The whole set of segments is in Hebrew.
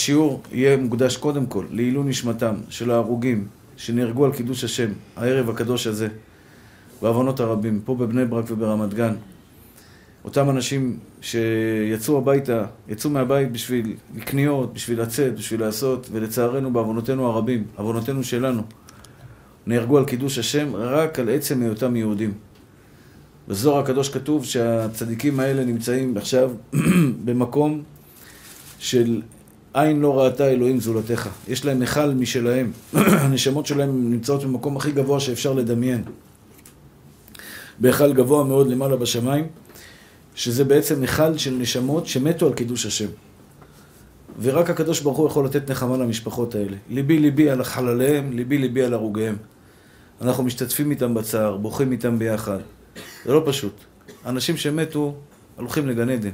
השיעור יהיה מוקדש קודם כל לעילוי נשמתם של ההרוגים שנהרגו על קידוש השם, הערב הקדוש הזה, בעוונות הרבים, פה בבני ברק וברמת גן. אותם אנשים שיצאו הביתה, יצאו מהבית בשביל קניות, בשביל לצאת, בשביל לעשות, ולצערנו בעוונותינו הרבים, עוונותינו שלנו, נהרגו על קידוש השם רק על עצם היותם יהודים. בזוהר הקדוש כתוב שהצדיקים האלה נמצאים עכשיו במקום של עין לא ראתה אלוהים זולתך. יש להם היכל משלהם. הנשמות שלהם נמצאות במקום הכי גבוה שאפשר לדמיין. בהיכל גבוה מאוד למעלה בשמיים, שזה בעצם היכל של נשמות שמתו על קידוש השם. ורק הקדוש ברוך הוא יכול לתת נחמה למשפחות האלה. ליבי ליבי על חלליהם, ליבי ליבי על הרוגיהם. אנחנו משתתפים איתם בצער, בוכים איתם ביחד. זה לא פשוט. אנשים שמתו הולכים לגן עדן.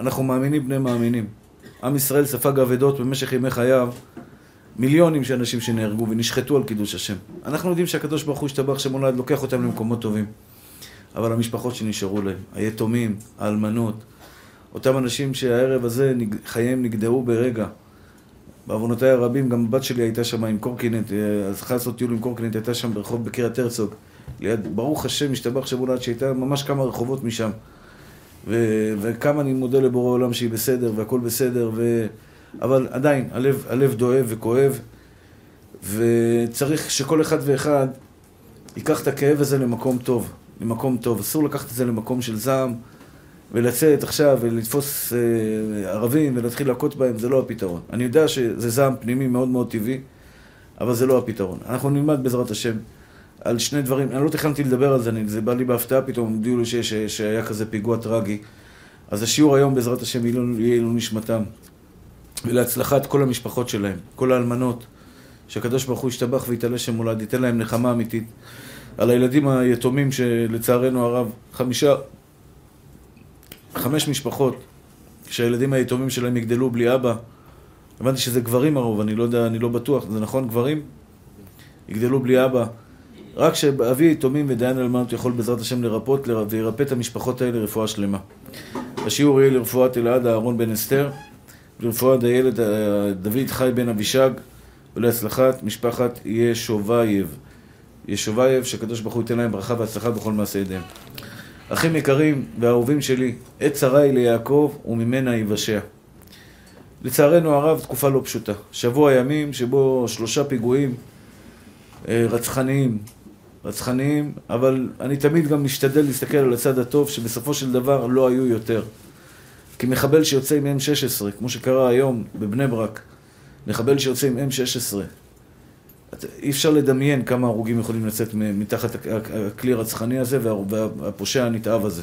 אנחנו מאמינים בני מאמינים. עם ישראל ספג אבדות במשך ימי חייו, מיליונים של אנשים שנהרגו ונשחטו על קידוש השם. אנחנו יודעים שהקדוש ברוך הוא השתבח שמולד לוקח אותם למקומות טובים. אבל המשפחות שנשארו להם, היתומים, האלמנות, אותם אנשים שהערב הזה חייהם נגדעו ברגע. בעוונותיי הרבים, גם הבת שלי הייתה שם עם קורקינט, אז צריכה לעשות טיול עם קורקינט, הייתה שם ברחוב בקריית הרצוג. ליד, ברוך השם, השתבח שמולד, שהייתה ממש כמה רחובות משם. ו- וכמה אני מודה לבורא עולם שהיא בסדר והכל בסדר, ו- אבל עדיין, הלב, הלב דואב וכואב, וצריך שכל אחד ואחד ייקח את הכאב הזה למקום טוב, למקום טוב. אסור לקחת את זה למקום של זעם, ולצאת עכשיו ולתפוס אה, ערבים ולהתחיל להכות בהם, זה לא הפתרון. אני יודע שזה זעם פנימי מאוד מאוד טבעי, אבל זה לא הפתרון. אנחנו נלמד בעזרת השם. על שני דברים, אני לא תכננתי לדבר על זה, אני, זה בא לי בהפתעה פתאום, הודיעו לי שיש, שהיה כזה פיגוע טרגי. אז השיעור היום בעזרת השם יהיה עילוי נשמתם, ולהצלחת כל המשפחות שלהם, כל האלמנות, שהקדוש ברוך הוא ישתבח ויתעלה שם מולד, ייתן להם נחמה אמיתית. על הילדים היתומים שלצערנו הרב, חמישה, חמש משפחות, שהילדים היתומים שלהם יגדלו בלי אבא. הבנתי שזה גברים הרוב, אני לא יודע, אני לא בטוח, זה נכון גברים? יגדלו בלי אבא. רק שאבי יתומים ודיין אלמנות יכול בעזרת השם לרפאות וירפא את המשפחות האלה רפואה שלמה. השיעור יהיה לרפואת אלעד אהרון בן אסתר, לרפואת הילד דוד חי בן אבישג, ולהצלחת משפחת ישובייב. ישובייב, שהקדוש ברוך הוא ייתן להם ברכה והצלחה בכל מעשה ידיהם. אחים יקרים ואהובים שלי, עת צרה היא ליעקב וממנה יבשע. לצערנו הרב, תקופה לא פשוטה. שבוע ימים שבו שלושה פיגועים אה, רצחניים רצחניים, אבל אני תמיד גם משתדל להסתכל על הצד הטוב, שבסופו של דבר לא היו יותר. כי מחבל שיוצא עם M16, כמו שקרה היום בבני ברק, מחבל שיוצא עם M16, אי אפשר לדמיין כמה הרוגים יכולים לצאת מתחת הכלי הרצחני הזה והפושע הנתעב הזה.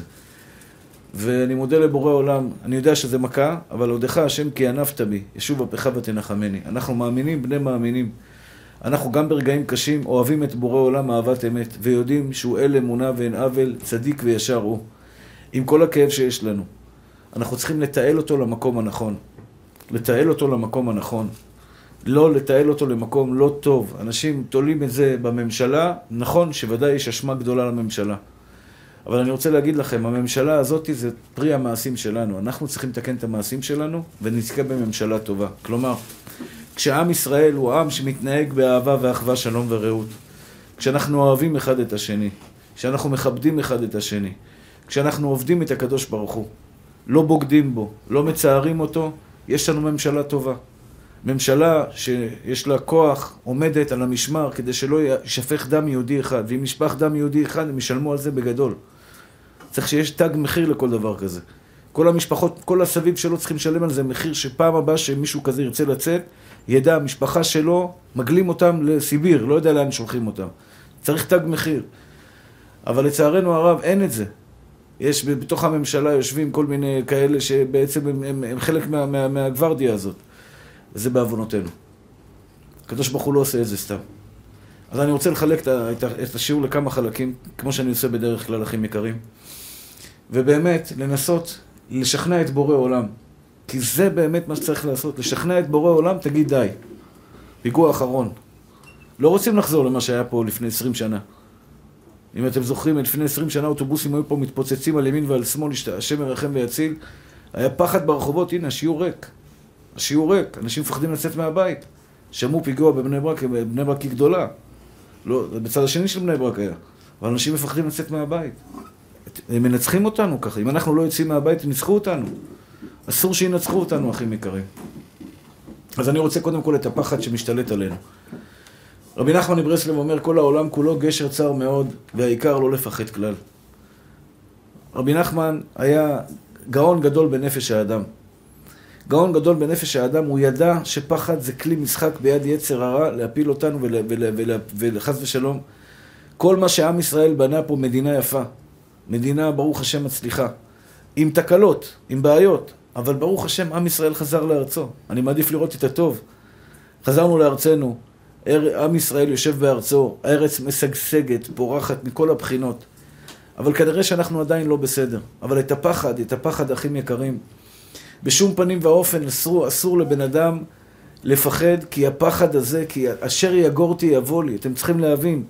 ואני מודה לבורא עולם, אני יודע שזה מכה, אבל עודך השם כי ענפת בי, ישוב אפיך ותנחמני. אנחנו מאמינים, בני מאמינים. אנחנו גם ברגעים קשים אוהבים את בורא עולם אהבת אמת, ויודעים שהוא אל אמונה ואין עוול, צדיק וישר הוא. עם כל הכאב שיש לנו. אנחנו צריכים לתעל אותו למקום הנכון. לתעל אותו למקום הנכון. לא לתעל אותו למקום לא טוב. אנשים תולים את זה בממשלה, נכון שוודאי יש אשמה גדולה לממשלה. אבל אני רוצה להגיד לכם, הממשלה הזאת זה פרי המעשים שלנו. אנחנו צריכים לתקן את המעשים שלנו ונזכה בממשלה טובה. כלומר, כשעם ישראל הוא עם שמתנהג באהבה ואחווה, שלום ורעות. כשאנחנו אוהבים אחד את השני, כשאנחנו מכבדים אחד את השני, כשאנחנו עובדים את הקדוש ברוך הוא, לא בוגדים בו, לא מצערים אותו, יש לנו ממשלה טובה. ממשלה שיש לה כוח עומדת על המשמר כדי שלא יישפך דם יהודי אחד, ואם נשפך דם יהודי אחד הם ישלמו על זה בגדול. צריך שיש תג מחיר לכל דבר כזה. כל המשפחות, כל הסביב שלו צריכים לשלם על זה מחיר שפעם הבאה שמישהו כזה ירצה לצאת, ידע, המשפחה שלו, מגלים אותם לסיביר, לא יודע לאן שולחים אותם. צריך תג מחיר. אבל לצערנו הרב אין את זה. יש בתוך הממשלה יושבים כל מיני כאלה שבעצם הם, הם, הם חלק מה, מה, מהגוורדיה הזאת. וזה בעוונותינו. הקדוש ברוך הוא לא עושה את זה סתם. אז אני רוצה לחלק את, את, את השיעור לכמה חלקים, כמו שאני עושה בדרך כלל, אחים יקרים. ובאמת, לנסות לשכנע את בורא עולם. כי זה באמת מה שצריך לעשות, לשכנע את בורא עולם, תגיד די. פיגוע אחרון. לא רוצים לחזור למה שהיה פה לפני עשרים שנה. אם אתם זוכרים, לפני עשרים שנה אוטובוסים היו פה מתפוצצים על ימין ועל שמאל, השם ירחם ויציל. היה פחד ברחובות, הנה, השיעור ריק. השיעור ריק, אנשים מפחדים לצאת מהבית. שמעו פיגוע בבני ברק, בני ברק היא גדולה. לא, בצד השני של בני ברק היה. אבל אנשים מפחדים לצאת מהבית. הם מנצחים אותנו ככה. אם אנחנו לא יוצאים מהבית, הם ניצחו אותנו. אסור שינצחו אותנו, אחים יקרים. אז אני רוצה קודם כל את הפחד שמשתלט עלינו. רבי נחמן מברסלב אומר, כל העולם כולו גשר צר מאוד, והעיקר לא לפחד כלל. רבי נחמן היה גאון גדול בנפש האדם. גאון גדול בנפש האדם, הוא ידע שפחד זה כלי משחק ביד יצר הרע להפיל אותנו וחס ושלום. כל מה שעם ישראל בנה פה מדינה יפה. מדינה, ברוך השם, מצליחה. עם תקלות, עם בעיות, אבל ברוך השם, עם ישראל חזר לארצו. אני מעדיף לראות את הטוב. חזרנו לארצנו, עם ישראל יושב בארצו, הארץ משגשגת, פורחת מכל הבחינות. אבל כנראה שאנחנו עדיין לא בסדר. אבל את הפחד, את הפחד, אחים יקרים, בשום פנים ואופן אסור, אסור לבן אדם לפחד, כי הפחד הזה, כי אשר יגורתי יבוא לי. אתם צריכים להבין,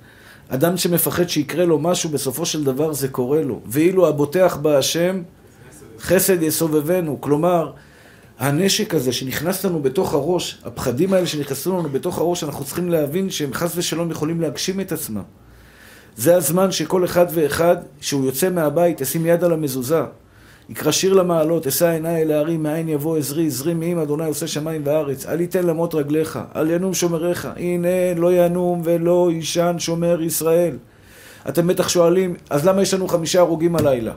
אדם שמפחד שיקרה לו משהו, בסופו של דבר זה קורה לו. ואילו הבוטח בהשם, חסד יסובבנו. כלומר, הנשק הזה שנכנס לנו בתוך הראש, הפחדים האלה שנכנסו לנו בתוך הראש, אנחנו צריכים להבין שהם חס ושלום יכולים להגשים את עצמם. זה הזמן שכל אחד ואחד, שהוא יוצא מהבית, ישים יד על המזוזה. יקרא שיר למעלות, אשא עיניי אל ההרים, מאין יבוא עזרי, עזרי מעם אדוני עושה שמיים וארץ. אל יתן למות רגליך, אל ינום שומריך. הנה לא ינום ולא יישן שומר ישראל. אתם בטח שואלים, אז למה יש לנו חמישה הרוגים הלילה?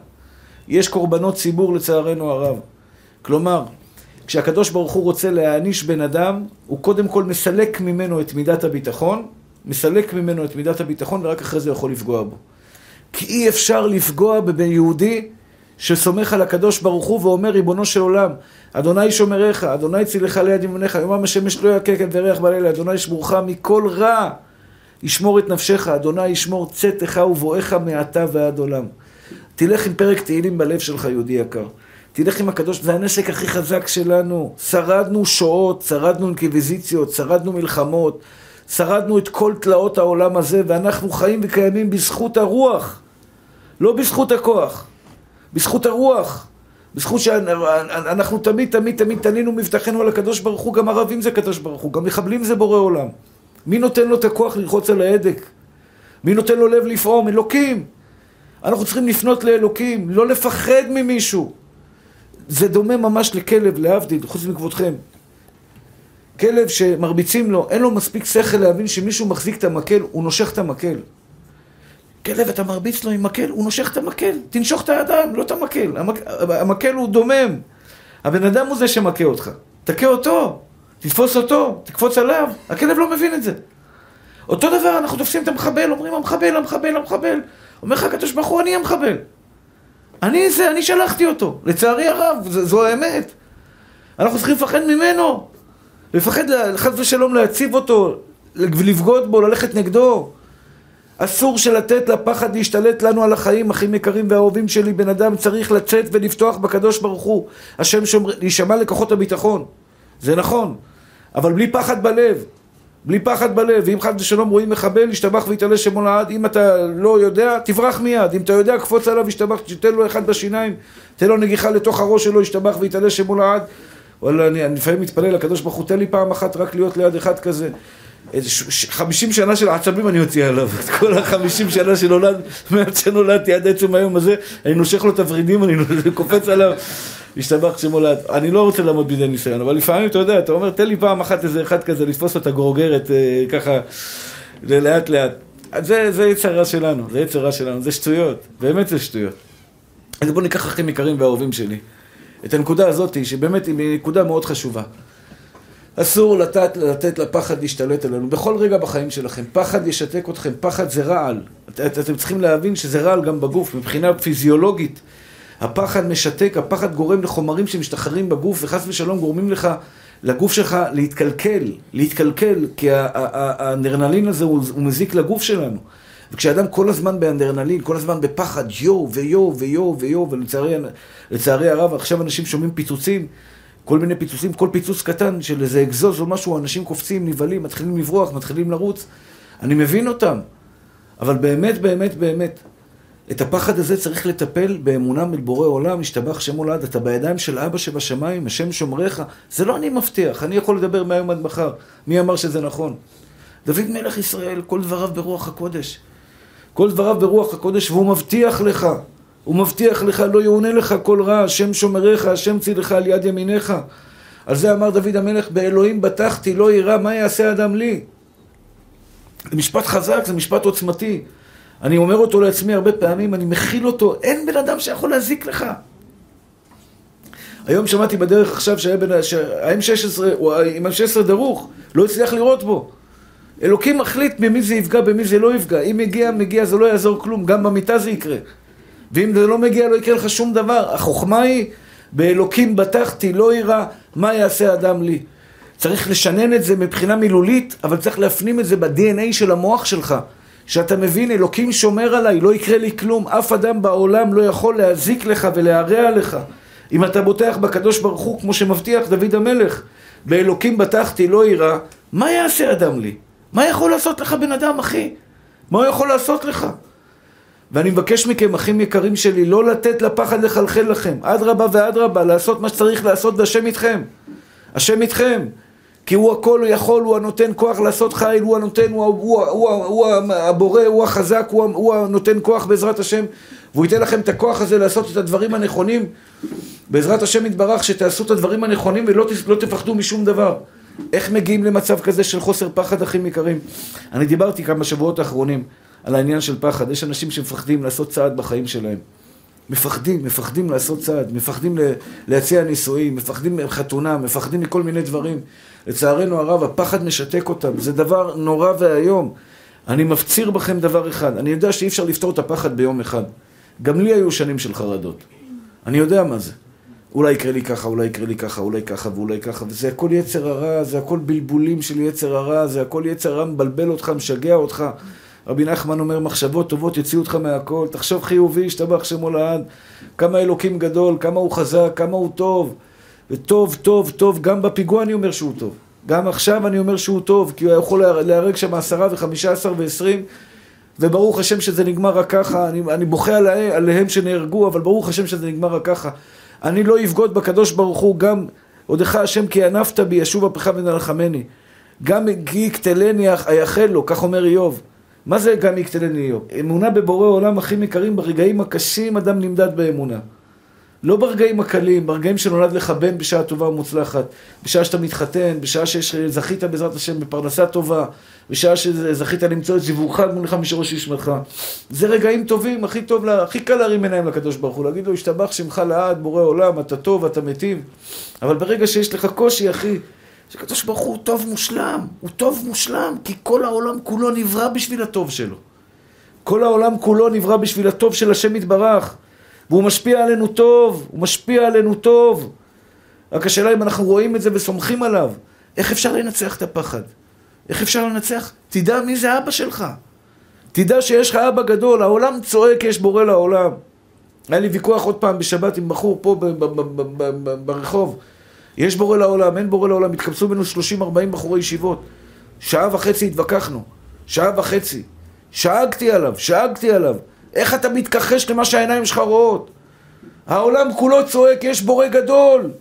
יש קורבנות ציבור לצערנו הרב. כלומר, כשהקדוש ברוך הוא רוצה להעניש בן אדם, הוא קודם כל מסלק ממנו את מידת הביטחון, מסלק ממנו את מידת הביטחון, ורק אחרי זה יכול לפגוע בו. כי אי אפשר לפגוע בבן יהודי שסומך על הקדוש ברוך הוא ואומר, ריבונו של עולם, אדוני שומריך, אדוני צילך ליד ימיניך, יומם השמש לא יקקת וריח בלילה, אדוני ישמורך מכל רע, ישמור את נפשך, אדוני ישמור צאתך ובואך מעתה ועד עולם. תלך עם פרק תהילים בלב שלך, יהודי יקר. תלך עם הקדוש, זה הנשק הכי חזק שלנו. שרדנו שואות, שרדנו אינקוויזיציות, שרדנו מלחמות, שרדנו את כל תלאות העולם הזה, ואנחנו חיים וקיימים בזכות הרוח, לא בזכות הכוח. בזכות הרוח. בזכות שאנחנו תמיד, תמיד, תמיד תנינו מבטחנו על הקדוש ברוך הוא, גם ערבים זה קדוש ברוך הוא, גם מחבלים זה בורא עולם. מי נותן לו את הכוח ללחוץ על ההדק? מי נותן לו לב לפעום? אלוקים. אנחנו צריכים לפנות לאלוקים, לא לפחד ממישהו. זה דומה ממש לכלב, להבדיל, חוץ מכבודכם. כלב שמרביצים לו, אין לו מספיק שכל להבין שמישהו מחזיק את המקל, הוא נושך את המקל. כלב, אתה מרביץ לו עם מקל, הוא נושך את המקל, תנשוך את הידיים, לא את המקל. המק... המקל הוא דומם. הבן אדם הוא זה שמכה אותך. תכה אותו, תתפוס אותו, תקפוץ עליו. הכלב לא מבין את זה. אותו דבר, אנחנו תופסים את המחבל, אומרים המחבל, המחבל, המחבל. אומר לך הקדוש ברוך הוא, אני המחבל. אני זה, אני שלחתי אותו. לצערי הרב, ז, זו האמת. אנחנו צריכים לפחד ממנו. לפחד, חס ושלום, להציב אותו, ולבגוד בו, ללכת נגדו. אסור שלתת לפחד להשתלט לנו על החיים, אחים יקרים ואהובים שלי. בן אדם צריך לצאת ולפתוח בקדוש ברוך הוא. השם שומר, להישמע לכוחות הביטחון. זה נכון. אבל בלי פחד בלב. בלי פחד בלב. ואם חד ושלום רואים מחבל, ישתבח ויתעלה שמו לעד. אם אתה לא יודע, תברח מיד. אם אתה יודע, קפוץ עליו, ישתבח, תתן לו אחד בשיניים, תן לו נגיחה לתוך הראש שלו, ישתבח ויתעלה שמו לעד. וואלה, אני, אני לפעמים מתפלל לקדוש ברוך הוא, תן לי פעם אחת רק להיות ליד אחד כזה. איזה חמישים שנה של עצבים אני אוציא עליו, את כל החמישים שנה שנולד, מאז שנולדתי עד עצם היום הזה, אני נושך לו את הוורידים, אני קופץ עליו, השתבח שמו לעד. אני לא רוצה לעמוד בידי ניסיון, אבל לפעמים אתה יודע, אתה אומר, תן לי פעם אחת איזה אחד כזה, לתפוס את הגרוגרת אה, ככה, לאט לאט. זה, זה יצרה שלנו, זה יצרה שלנו, זה שטויות, באמת זה שטויות. אז בואו ניקח אחים יקרים ואהובים שלי. את הנקודה הזאת, שבאמת היא נקודה מאוד חשובה. אסור לתת, לתת לפחד להשתלט עלינו, בכל רגע בחיים שלכם. פחד ישתק אתכם, פחד זה רעל. את, את, אתם צריכים להבין שזה רעל גם בגוף, מבחינה פיזיולוגית. הפחד משתק, הפחד גורם לחומרים שמשתחררים בגוף, וחס ושלום גורמים לך, לגוף שלך להתקלקל, להתקלקל, כי האנרנלין הזה הוא, הוא מזיק לגוף שלנו. וכשאדם כל הזמן באנדרנלין, כל הזמן בפחד, יו ויו ויו ויו, ולצערי הרב, עכשיו אנשים שומעים פיצוצים, כל מיני פיצוצים, כל פיצוץ קטן של איזה אגזוז או משהו, אנשים קופצים, נבהלים, מתחילים לברוח, מתחילים לרוץ. אני מבין אותם. אבל באמת, באמת, באמת, את הפחד הזה צריך לטפל באמונה מבורא עולם, השתבח שם הולד, אתה בידיים של אבא שבשמיים, השם שומריך. זה לא אני מבטיח, אני יכול לדבר מהיום עד מחר. מי אמר שזה נכון? דוד מלך ישראל, כל דבריו ברוח הקודש. כל דבריו ברוח הקודש, והוא מבטיח לך, הוא מבטיח לך, לא יאונה לך כל רע, השם שומריך, השם צילך על יד ימיניך. על זה אמר דוד המלך, באלוהים בטחתי, לא יירא, מה יעשה אדם לי? זה משפט חזק, זה משפט עוצמתי. אני אומר אותו לעצמי הרבה פעמים, אני מכיל אותו, אין בן אדם שיכול להזיק לך. היום שמעתי בדרך עכשיו שהיה בן... שה-M16, הוא עם M16 דרוך, לא הצליח לראות בו. אלוקים מחליט במי זה יפגע, במי זה לא יפגע. אם מגיע, מגיע, זה לא יעזור כלום, גם במיטה זה יקרה. ואם זה לא מגיע, לא יקרה לך שום דבר. החוכמה היא, באלוקים בטחתי, לא יירא, מה יעשה אדם לי? צריך לשנן את זה מבחינה מילולית, אבל צריך להפנים את זה ב-DNA של המוח שלך. שאתה מבין, אלוקים שומר עליי, לא יקרה לי כלום, אף אדם בעולם לא יכול להזיק לך ולהרע לך. אם אתה בוטח בקדוש ברוך הוא, כמו שמבטיח דוד המלך, באלוקים בטחתי, לא יירא, מה יעשה אדם לי? מה יכול לעשות לך בן אדם, אחי? מה הוא יכול לעשות לך? ואני מבקש מכם, אחים יקרים שלי, לא לתת לפחד לחלחל לכם. אדרבה ואדרבה, לעשות מה שצריך לעשות, והשם איתכם. השם איתכם. כי הוא הכל הוא יכול, הוא הנותן כוח לעשות חיל, הוא הנותן, הוא, הוא, הוא, הוא, הוא הבורא, הוא החזק, הוא, הוא הנותן כוח בעזרת השם, והוא ייתן לכם את הכוח הזה לעשות את הדברים הנכונים. בעזרת השם יתברך, שתעשו את הדברים הנכונים ולא לא תפחדו משום דבר. איך מגיעים למצב כזה של חוסר פחד, אחים יקרים? אני דיברתי כמה שבועות האחרונים על העניין של פחד. יש אנשים שמפחדים לעשות צעד בחיים שלהם. מפחדים, מפחדים לעשות צעד, מפחדים להציע נישואים, מפחדים מחתונה, מפחדים מכל מיני דברים. לצערנו הרב, הפחד משתק אותם, זה דבר נורא ואיום. אני מפציר בכם דבר אחד, אני יודע שאי אפשר לפתור את הפחד ביום אחד. גם לי היו שנים של חרדות. אני יודע מה זה. אולי יקרה לי ככה, אולי יקרה לי ככה, אולי ככה ואולי ככה, וזה הכל יצר הרע, זה הכל בלבולים של יצר הרע, זה הכל יצר הרע מבלבל אותך, משגע אותך. רבי נחמן אומר, מחשבות טובות יוציאו אותך מהכל, תחשוב חיובי, השתבח שמו לעד, כמה אלוקים גדול, כמה הוא חזק, כמה הוא טוב. וטוב, טוב, טוב, גם בפיגוע אני אומר שהוא טוב. גם עכשיו אני אומר שהוא טוב, כי הוא יכול להרג שם עשרה וחמישה עשר ועשרים, וברוך השם שזה נגמר רק ככה. אני, אני בוכה עליה, עליהם שנהרגו, אבל ברוך השם שזה נגמר רק ככה. אני לא אבגוד בקדוש ברוך הוא, גם עודך השם כי ענפת בי, ישוב אפך ונלחמני. גם כי יקטלני אייחל לו, כך אומר איוב. מה זה גם יקטלני איוב? אמונה בבורא עולם הכי יקרים, ברגעים הקשים אדם נמדד באמונה. לא ברגעים הקלים, ברגעים שנולד לך בן בשעה טובה ומוצלחת, בשעה שאתה מתחתן, בשעה שזכית בעזרת השם בפרנסה טובה, בשעה שזכית למצוא את זיוורך גמונך משורש ישמרך. זה רגעים טובים, הכי טוב, הכי קל להרים עיניים לקדוש ברוך הוא, להגיד לו, השתבח שמך לעד, בורא עולם, אתה טוב, אתה מיטיב. אבל ברגע שיש לך קושי, אחי, שקדוש ברוך הוא טוב מושלם, הוא טוב מושלם, כי כל העולם כולו נברא בשביל הטוב שלו. כל העולם כולו נברא בשביל הטוב של השם יתברך. והוא משפיע עלינו טוב, הוא משפיע עלינו טוב. רק השאלה אם אנחנו רואים את זה וסומכים עליו. איך אפשר לנצח את הפחד? איך אפשר לנצח? תדע מי זה אבא שלך. תדע שיש לך אבא גדול, העולם צועק, יש בורא לעולם. היה לי ויכוח עוד פעם בשבת עם בחור פה ברחוב. יש בורא לעולם, אין בורא לעולם, התקבצו בינו 30-40 בחורי ישיבות. שעה וחצי התווכחנו. שעה וחצי. שאגתי עליו, שאגתי עליו. איך אתה מתכחש למה שהעיניים שלך רואות? העולם כולו צועק, יש בורא גדול.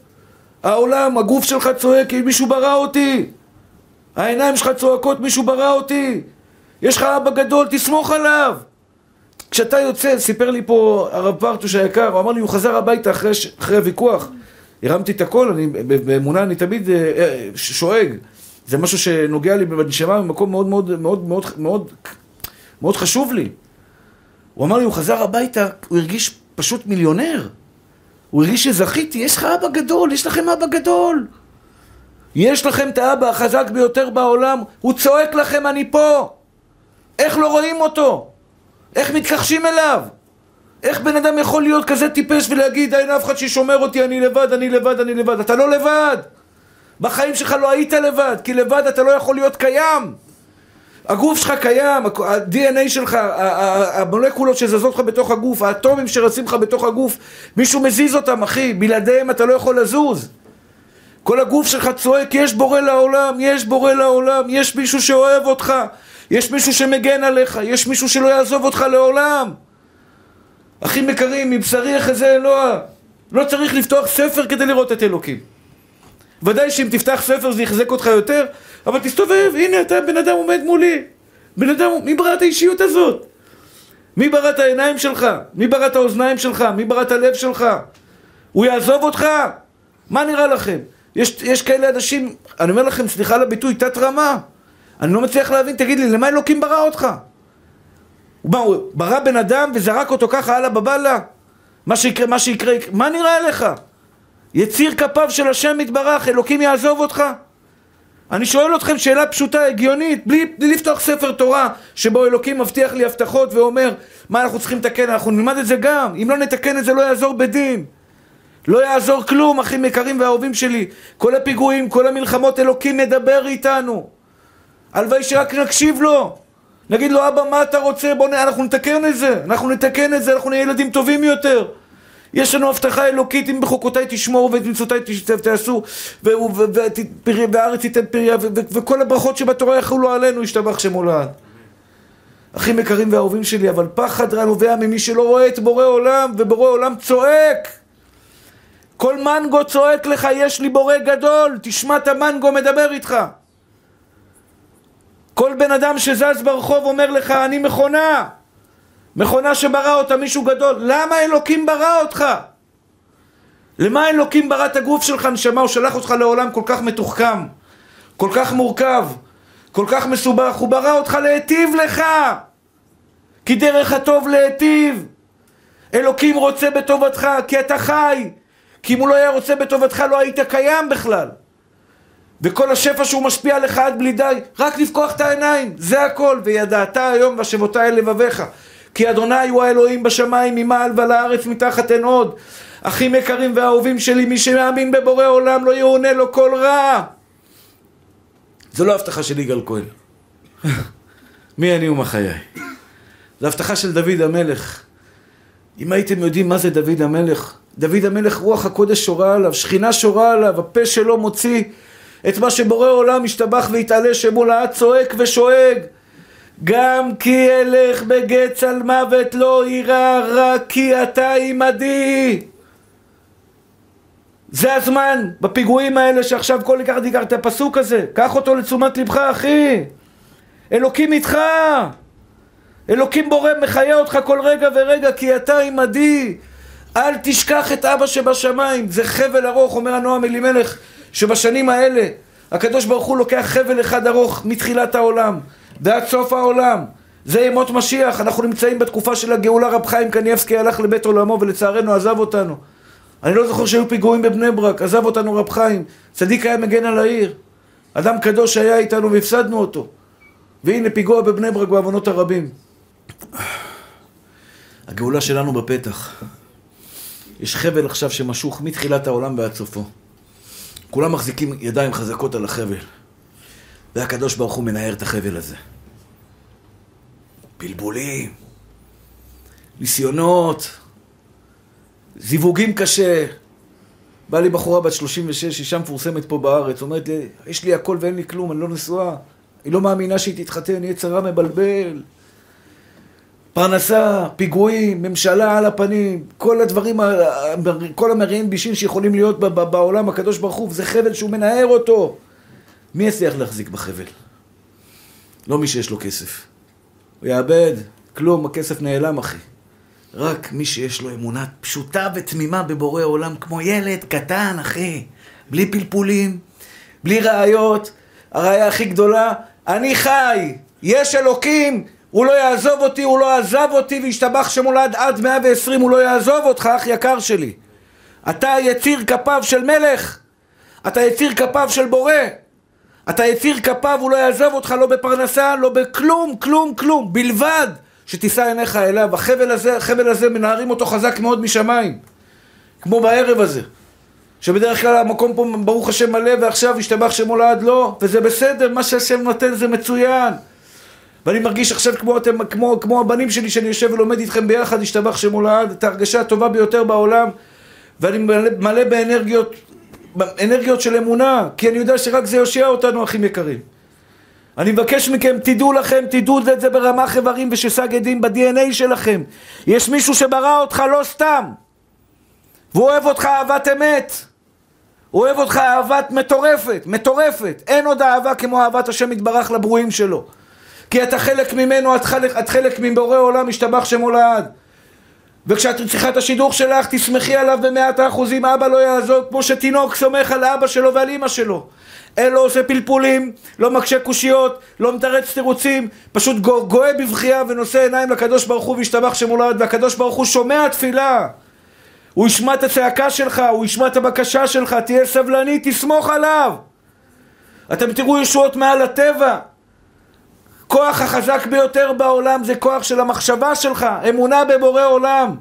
העולם, הגוף שלך צועק, מישהו ברא אותי. העיניים שלך צועקות, מישהו ברא אותי. יש לך אבא גדול, תסמוך עליו. כשאתה יוצא, סיפר לי פה הרב פרטוש היקר, הוא אמר לי, הוא חזר הביתה אחרי, אחרי הוויכוח. הרמתי את הכל, אני, באמונה אני תמיד אה, אה, שואג. זה משהו שנוגע לי בנשמה במקום מאוד מאוד מאוד מאוד מאוד מאוד חשוב לי. הוא אמר לי, הוא חזר הביתה, הוא הרגיש פשוט מיליונר. הוא הרגיש שזכיתי, יש לך אבא גדול, יש לכם אבא גדול. יש לכם את האבא החזק ביותר בעולם, הוא צועק לכם, אני פה. איך לא רואים אותו? איך מתכחשים אליו? איך בן אדם יכול להיות כזה טיפש ולהגיד, אין אף אחד ששומר אותי, אני לבד, אני לבד, אני לבד. אתה לא לבד. בחיים שלך לא היית לבד, כי לבד אתה לא יכול להיות קיים. הגוף שלך קיים, ה-DNA שלך, המולקולות שזזות לך בתוך הגוף, האטומים שרצים לך בתוך הגוף, מישהו מזיז אותם, אחי, בלעדיהם אתה לא יכול לזוז. כל הגוף שלך צועק, יש בורא לעולם, יש בורא לעולם, יש מישהו שאוהב אותך, יש מישהו שמגן עליך, יש מישהו שלא יעזוב אותך לעולם. אחים יקרים, מבשרי יחזה אלוה. לא צריך לפתוח ספר כדי לראות את אלוקים. ודאי שאם תפתח ספר זה יחזק אותך יותר, אבל תסתובב, הנה אתה בן אדם עומד מולי. בן אדם, מי ברא את האישיות הזאת? מי ברא את העיניים שלך? מי ברא את האוזניים שלך? מי ברא את הלב שלך? הוא יעזוב אותך? מה נראה לכם? יש, יש כאלה אנשים, אני אומר לכם, סליחה על הביטוי, תת רמה. אני לא מצליח להבין, תגיד לי, למה אלוקים ברא אותך? מה, הוא ברא בן אדם וזרק אותו ככה הלאה בבאללה? מה שיקרה, מה שיקרה, מה נראה לך? יציר כפיו של השם יתברך, אלוקים יעזוב אותך? אני שואל אתכם שאלה פשוטה, הגיונית, בלי, בלי לפתוח ספר תורה שבו אלוקים מבטיח לי הבטחות ואומר מה אנחנו צריכים לתקן, אנחנו נלמד את זה גם, אם לא נתקן את זה לא יעזור בדין. לא יעזור כלום, אחים יקרים ואהובים שלי. כל הפיגועים, כל המלחמות, אלוקים מדבר איתנו. הלוואי שרק נקשיב לו. נגיד לו, אבא, מה אתה רוצה? בוא נ... אנחנו נתקן את זה. אנחנו נתקן את זה, אנחנו נהיה ילדים טובים יותר. יש לנו הבטחה אלוקית, אם בחוקותיי תשמור ואת מצוותיי תעשו, והארץ תיתן פריה, וכל הברכות שבתורה יחולו עלינו, ישתבח שם עולד. אחים יקרים ואהובים שלי, אבל פחד רע נובע ממי שלא רואה את בורא עולם, ובורא עולם צועק. כל מנגו צועק לך, יש לי בורא גדול, תשמע את המנגו מדבר איתך. כל בן אדם שזז ברחוב אומר לך, אני מכונה. מכונה שברא אותה מישהו גדול. למה אלוקים ברא אותך? למה אלוקים ברא את הגוף שלך, נשמה? הוא שלח אותך לעולם כל כך מתוחכם, כל כך מורכב, כל כך מסובך. הוא ברא אותך להיטיב לך. כי דרך הטוב להיטיב. אלוקים רוצה בטובתך, כי אתה חי. כי אם הוא לא היה רוצה בטובתך לא היית קיים בכלל. וכל השפע שהוא משפיע עליך עד בלי די, רק לפקוח את העיניים, זה הכל. וידעת היום והשבותי אל לבביך. כי אדוני הוא האלוהים בשמיים ממעל ועל הארץ מתחת אין עוד. אחים יקרים ואהובים שלי, מי שמאמין בבורא עולם לא יאונה לו כל רע. זו לא הבטחה של יגאל כהן. מי אני ומה חיי? זו הבטחה של דוד המלך. אם הייתם יודעים מה זה דוד המלך, דוד המלך רוח הקודש שורה עליו, שכינה שורה עליו, הפה שלו מוציא את מה שבורא עולם השתבח והתעלה שמול העד צועק ושואג. גם כי אלך בגץ על מוות לא יירא רק כי אתה עמדי. זה הזמן, בפיגועים האלה שעכשיו כל לקחת תיקח את הפסוק הזה, קח אותו לתשומת לבך אחי. אלוקים איתך. אלוקים בורא מחיה אותך כל רגע ורגע כי אתה עמדי. אל תשכח את אבא שבשמיים, זה חבל ארוך, אומר הנועם אלימלך, שבשנים האלה הקדוש ברוך הוא לוקח חבל אחד ארוך מתחילת העולם ועד סוף העולם. זה ימות משיח, אנחנו נמצאים בתקופה של הגאולה, רב חיים קניאבסקי הלך לבית עולמו ולצערנו עזב אותנו. אני לא זוכר שהיו פיגועים בבני ברק, עזב אותנו רב חיים, צדיק היה מגן על העיר. אדם קדוש היה איתנו והפסדנו אותו. והנה פיגוע בבני ברק בעוונות הרבים. הגאולה שלנו בפתח. יש חבל עכשיו שמשוך מתחילת העולם ועד סופו. כולם מחזיקים ידיים חזקות על החבל. והקדוש ברוך הוא מנער את החבל הזה. בלבולים, ניסיונות, זיווגים קשה. באה לי בחורה בת 36, אישה מפורסמת פה בארץ, אומרת לי, יש לי הכל ואין לי כלום, אני לא נשואה. היא לא מאמינה שהיא תתחתן, יהיה צרה מבלבל. פרנסה, פיגועים, ממשלה על הפנים, כל הדברים, כל המרעים בישין שיכולים להיות בעולם הקדוש ברוך הוא, זה חבל שהוא מנער אותו. מי יצליח להחזיק בחבל? לא מי שיש לו כסף. הוא יאבד, כלום, הכסף נעלם, אחי. רק מי שיש לו אמונה פשוטה ותמימה בבורא עולם, כמו ילד קטן, אחי. בלי פלפולים, בלי ראיות. הראיה הכי גדולה, אני חי, יש אלוקים, הוא לא יעזוב אותי, הוא לא עזב אותי, וישתבח שמולד עד מאה ועשרים, הוא לא יעזוב אותך, אח יקר שלי. אתה יציר כפיו של מלך, אתה יציר כפיו של בורא. אתה יציר כפיו, הוא לא יעזוב אותך לא בפרנסה, לא בכלום, כלום, כלום, בלבד שתישא עיניך אליו. החבל הזה, החבל הזה מנערים אותו חזק מאוד משמיים. כמו בערב הזה. שבדרך כלל המקום פה ברוך השם מלא ועכשיו השתבח שמו לעד לא, וזה בסדר, מה שהשם נותן זה מצוין. ואני מרגיש עכשיו כמו, אתם, כמו, כמו הבנים שלי שאני יושב ולומד איתכם ביחד, השתבח שמו לעד, את ההרגשה הטובה ביותר בעולם, ואני מלא, מלא באנרגיות אנרגיות של אמונה, כי אני יודע שרק זה יושיע אותנו, אחים יקרים. אני מבקש מכם, תדעו לכם, תדעו את זה ברמ"ח איברים ושס"ג עדים ב-DNA שלכם. יש מישהו שברא אותך לא סתם. והוא אוהב אותך אהבת אמת. הוא אוהב אותך אהבת מטורפת, מטורפת. אין עוד אהבה כמו אהבת השם יתברך לברואים שלו. כי אתה חלק ממנו, את חלק, את חלק מבורא עולם, משתבח שמו לעד. וכשאת צריכה את השידוך שלך, תשמחי עליו במאת האחוזים, אבא לא יעזור, כמו שתינוק סומך על אבא שלו ועל אמא שלו. אין לו עושה פלפולים, לא מקשה קושיות, לא מתרץ תירוצים, פשוט גואה בבכייה ונושא עיניים לקדוש ברוך הוא וישתבח שמולד, והקדוש ברוך הוא שומע תפילה. הוא ישמע את הצעקה שלך, הוא ישמע את הבקשה שלך, תהיה סבלני, תסמוך עליו. אתם תראו ישועות מעל הטבע. כוח החזק ביותר בעולם זה כוח של המחשבה שלך, אמונה בבורא עולם.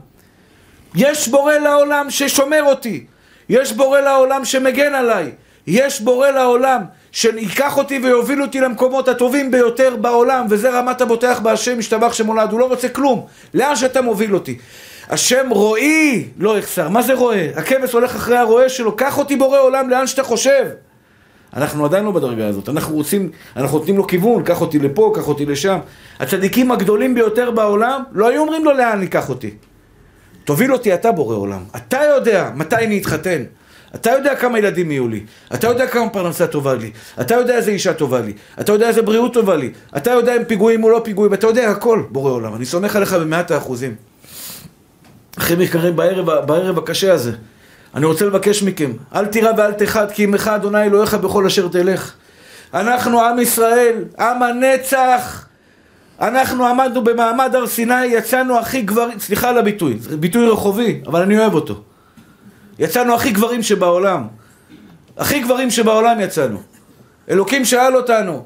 יש בורא לעולם ששומר אותי, יש בורא לעולם שמגן עליי, יש בורא לעולם שיקח אותי ויוביל אותי למקומות הטובים ביותר בעולם, וזה רמת הבוטח בהשם משתבח שמולד, הוא לא רוצה כלום, לאן שאתה מוביל אותי. השם רואי לא יחסר, מה זה רואה? הכבש הולך אחרי הרועה שלו, קח אותי בורא עולם לאן שאתה חושב. אנחנו עדיין לא בדרגה הזאת, אנחנו רוצים, אנחנו נותנים לו כיוון, קח אותי לפה, קח אותי לשם. הצדיקים הגדולים ביותר בעולם לא היו אומרים לו לאן ניקח אותי. תוביל אותי אתה בורא עולם, אתה יודע מתי אני אתחתן, אתה יודע כמה ילדים יהיו לי, אתה יודע כמה פרנסה טובה לי, אתה יודע איזה אישה טובה לי, אתה יודע איזה בריאות טובה לי, אתה יודע אם פיגועים או לא פיגועים, אתה יודע הכל, בורא עולם, אני סומך עליך במאת האחוזים. אחים יקרים, בערב, בערב הקשה הזה, אני רוצה לבקש מכם, אל תירא ואל תחת, כי עמך אדוני אלוהיך בכל אשר תלך. אנחנו עם ישראל, עם הנצח. אנחנו עמדנו במעמד הר סיני, יצאנו הכי גברים, סליחה על הביטוי, זה ביטוי רחובי, אבל אני אוהב אותו. יצאנו הכי גברים שבעולם. הכי גברים שבעולם יצאנו. אלוקים שאל אותנו,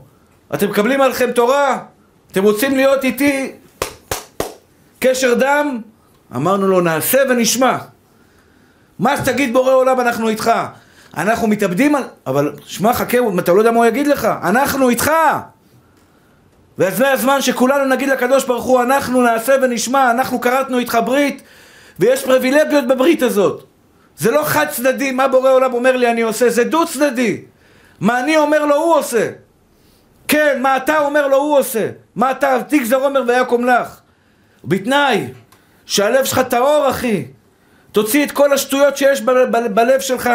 אתם מקבלים עליכם תורה? אתם רוצים להיות איתי קשר דם? אמרנו לו, נעשה ונשמע. מה שתגיד בורא עולם, אנחנו איתך. אנחנו מתאבדים על... אבל שמע, חכה, אתה לא יודע מה הוא יגיד לך. אנחנו איתך! וזה הזמן שכולנו נגיד לקדוש ברוך הוא, אנחנו נעשה ונשמע, אנחנו כרתנו איתך ברית, ויש פריבילגיות בברית הזאת. זה לא חד צדדי, מה בורא עולם אומר לי אני עושה, זה דו צדדי. מה אני אומר לו הוא עושה. כן, מה אתה אומר לו הוא עושה. מה אתה, תגזר עומר ויקום לך. בתנאי שהלב שלך טהור אחי. תוציא את כל השטויות שיש ב- ב- בלב שלך.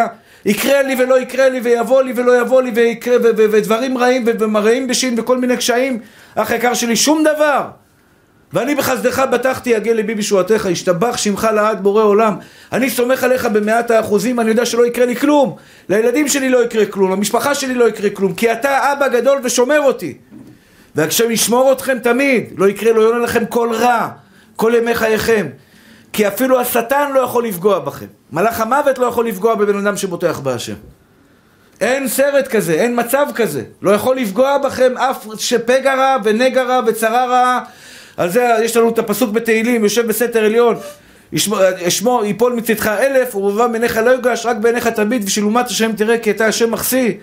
יקרה לי ולא יקרה לי, ויבוא לי ולא יבוא לי, ויקרה, ו- ו- ודברים רעים ומרעים בשין וכל מיני קשיים. אח יקר שלי, שום דבר. ואני בחסדך בטחתי יגל ליבי בישועתך, ישתבח שמך לעד בורא עולם. אני סומך עליך במאת האחוזים, אני יודע שלא יקרה לי כלום. לילדים שלי לא יקרה כלום, למשפחה שלי לא יקרה כלום, כי אתה אבא גדול ושומר אותי. והשם ישמור אתכם תמיד, לא יקרה, לא יונה לכם כל רע, כל ימי חייכם. כי אפילו השטן לא יכול לפגוע בכם. מלאך המוות לא יכול לפגוע בבן אדם שבוטח בהשם. אין סרט כזה, אין מצב כזה. לא יכול לפגוע בכם אף שפגע רע ונגע רע וצרה רעה. על זה יש לנו את הפסוק בתהילים, יושב בסתר עליון. אשמור יפול מצדך אלף ובבא מעיניך לא יוגש, רק בעיניך תביט ושלומת השם תראה כי אתה השם מחסי.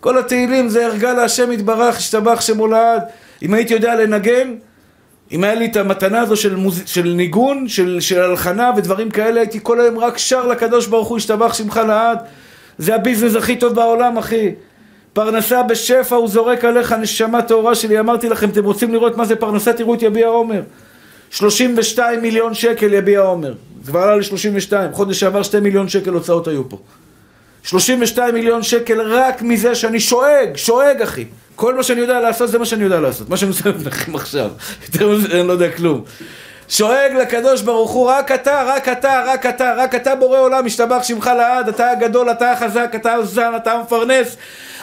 כל התהילים זה ערגה להשם יתברך, השתבח שמו לעד. אם הייתי יודע לנגן, אם היה לי את המתנה הזו של, מוז... של ניגון, של, של הלחנה ודברים כאלה, הייתי כל היום רק שר לקדוש ברוך הוא, השתבח שמך לעד. זה הביזנס הכי טוב בעולם, אחי. פרנסה בשפע, הוא זורק עליך נשמה טהורה שלי. אמרתי לכם, אתם רוצים לראות מה זה פרנסה? תראו את יביע עומר. 32 מיליון שקל יביע עומר. זה כבר עלה ל-32. חודש שעבר 2 מיליון שקל הוצאות היו פה. 32 מיליון שקל רק מזה שאני שואג, שואג אחי. כל מה שאני יודע לעשות זה מה שאני יודע לעשות. מה שאני עושה לכם עכשיו. יותר מזה אני לא יודע כלום. שואג לקדוש ברוך הוא, רק אתה, רק אתה, רק אתה, רק אתה בורא עולם, משתבח שמך לעד, אתה הגדול, אתה החזק, אתה הזן, אתה המפרנס,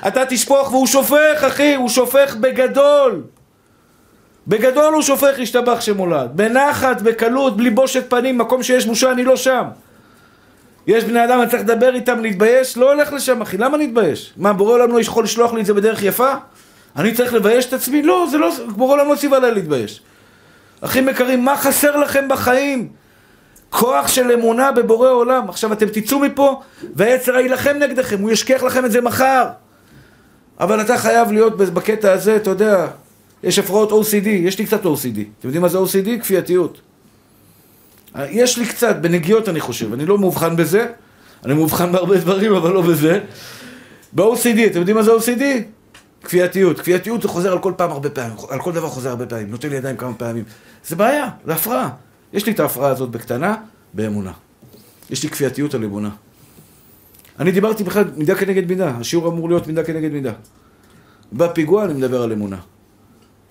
אתה תשפוך, והוא שופך, אחי, הוא שופך בגדול. בגדול הוא שופך, השתבח שמולד. בנחת, בקלות, בלי בושת פנים, מקום שיש בושה, אני לא שם. יש בני אדם, אני צריך לדבר איתם, להתבייש? לא הולך לשם, אחי, למה להתבייש? מה, בורא עולם לא יכול לשלוח לי את זה בדרך יפה? אני צריך לבייש את עצמי? לא, זה לא, בורא עולם לא ציווה עליי להתבייש. אחים יקרים, מה חסר לכם בחיים? כוח של אמונה בבורא עולם. עכשיו אתם תצאו מפה והיצר יילחם נגדכם, הוא ישכח לכם את זה מחר. אבל אתה חייב להיות בקטע הזה, אתה יודע, יש הפרעות OCD, יש לי קצת OCD. אתם יודעים מה זה OCD? כפייתיות. יש לי קצת, בנגיעות אני חושב, אני לא מאובחן בזה, אני מאובחן בהרבה דברים, אבל לא בזה. ב-OCD, אתם יודעים מה זה OCD? כפייתיות. כפייתיות זה חוזר על כל פעם הרבה פעמים, על כל דבר חוזר הרבה פעמים, נותן לי ידיים כמה פעמים. זה בעיה, זה הפרעה. יש לי את ההפרעה הזאת בקטנה, באמונה. יש לי כפייתיות על אמונה. אני דיברתי בכלל מידה כנגד מידה, השיעור אמור להיות מידה כנגד מידה. בפיגוע אני מדבר על אמונה.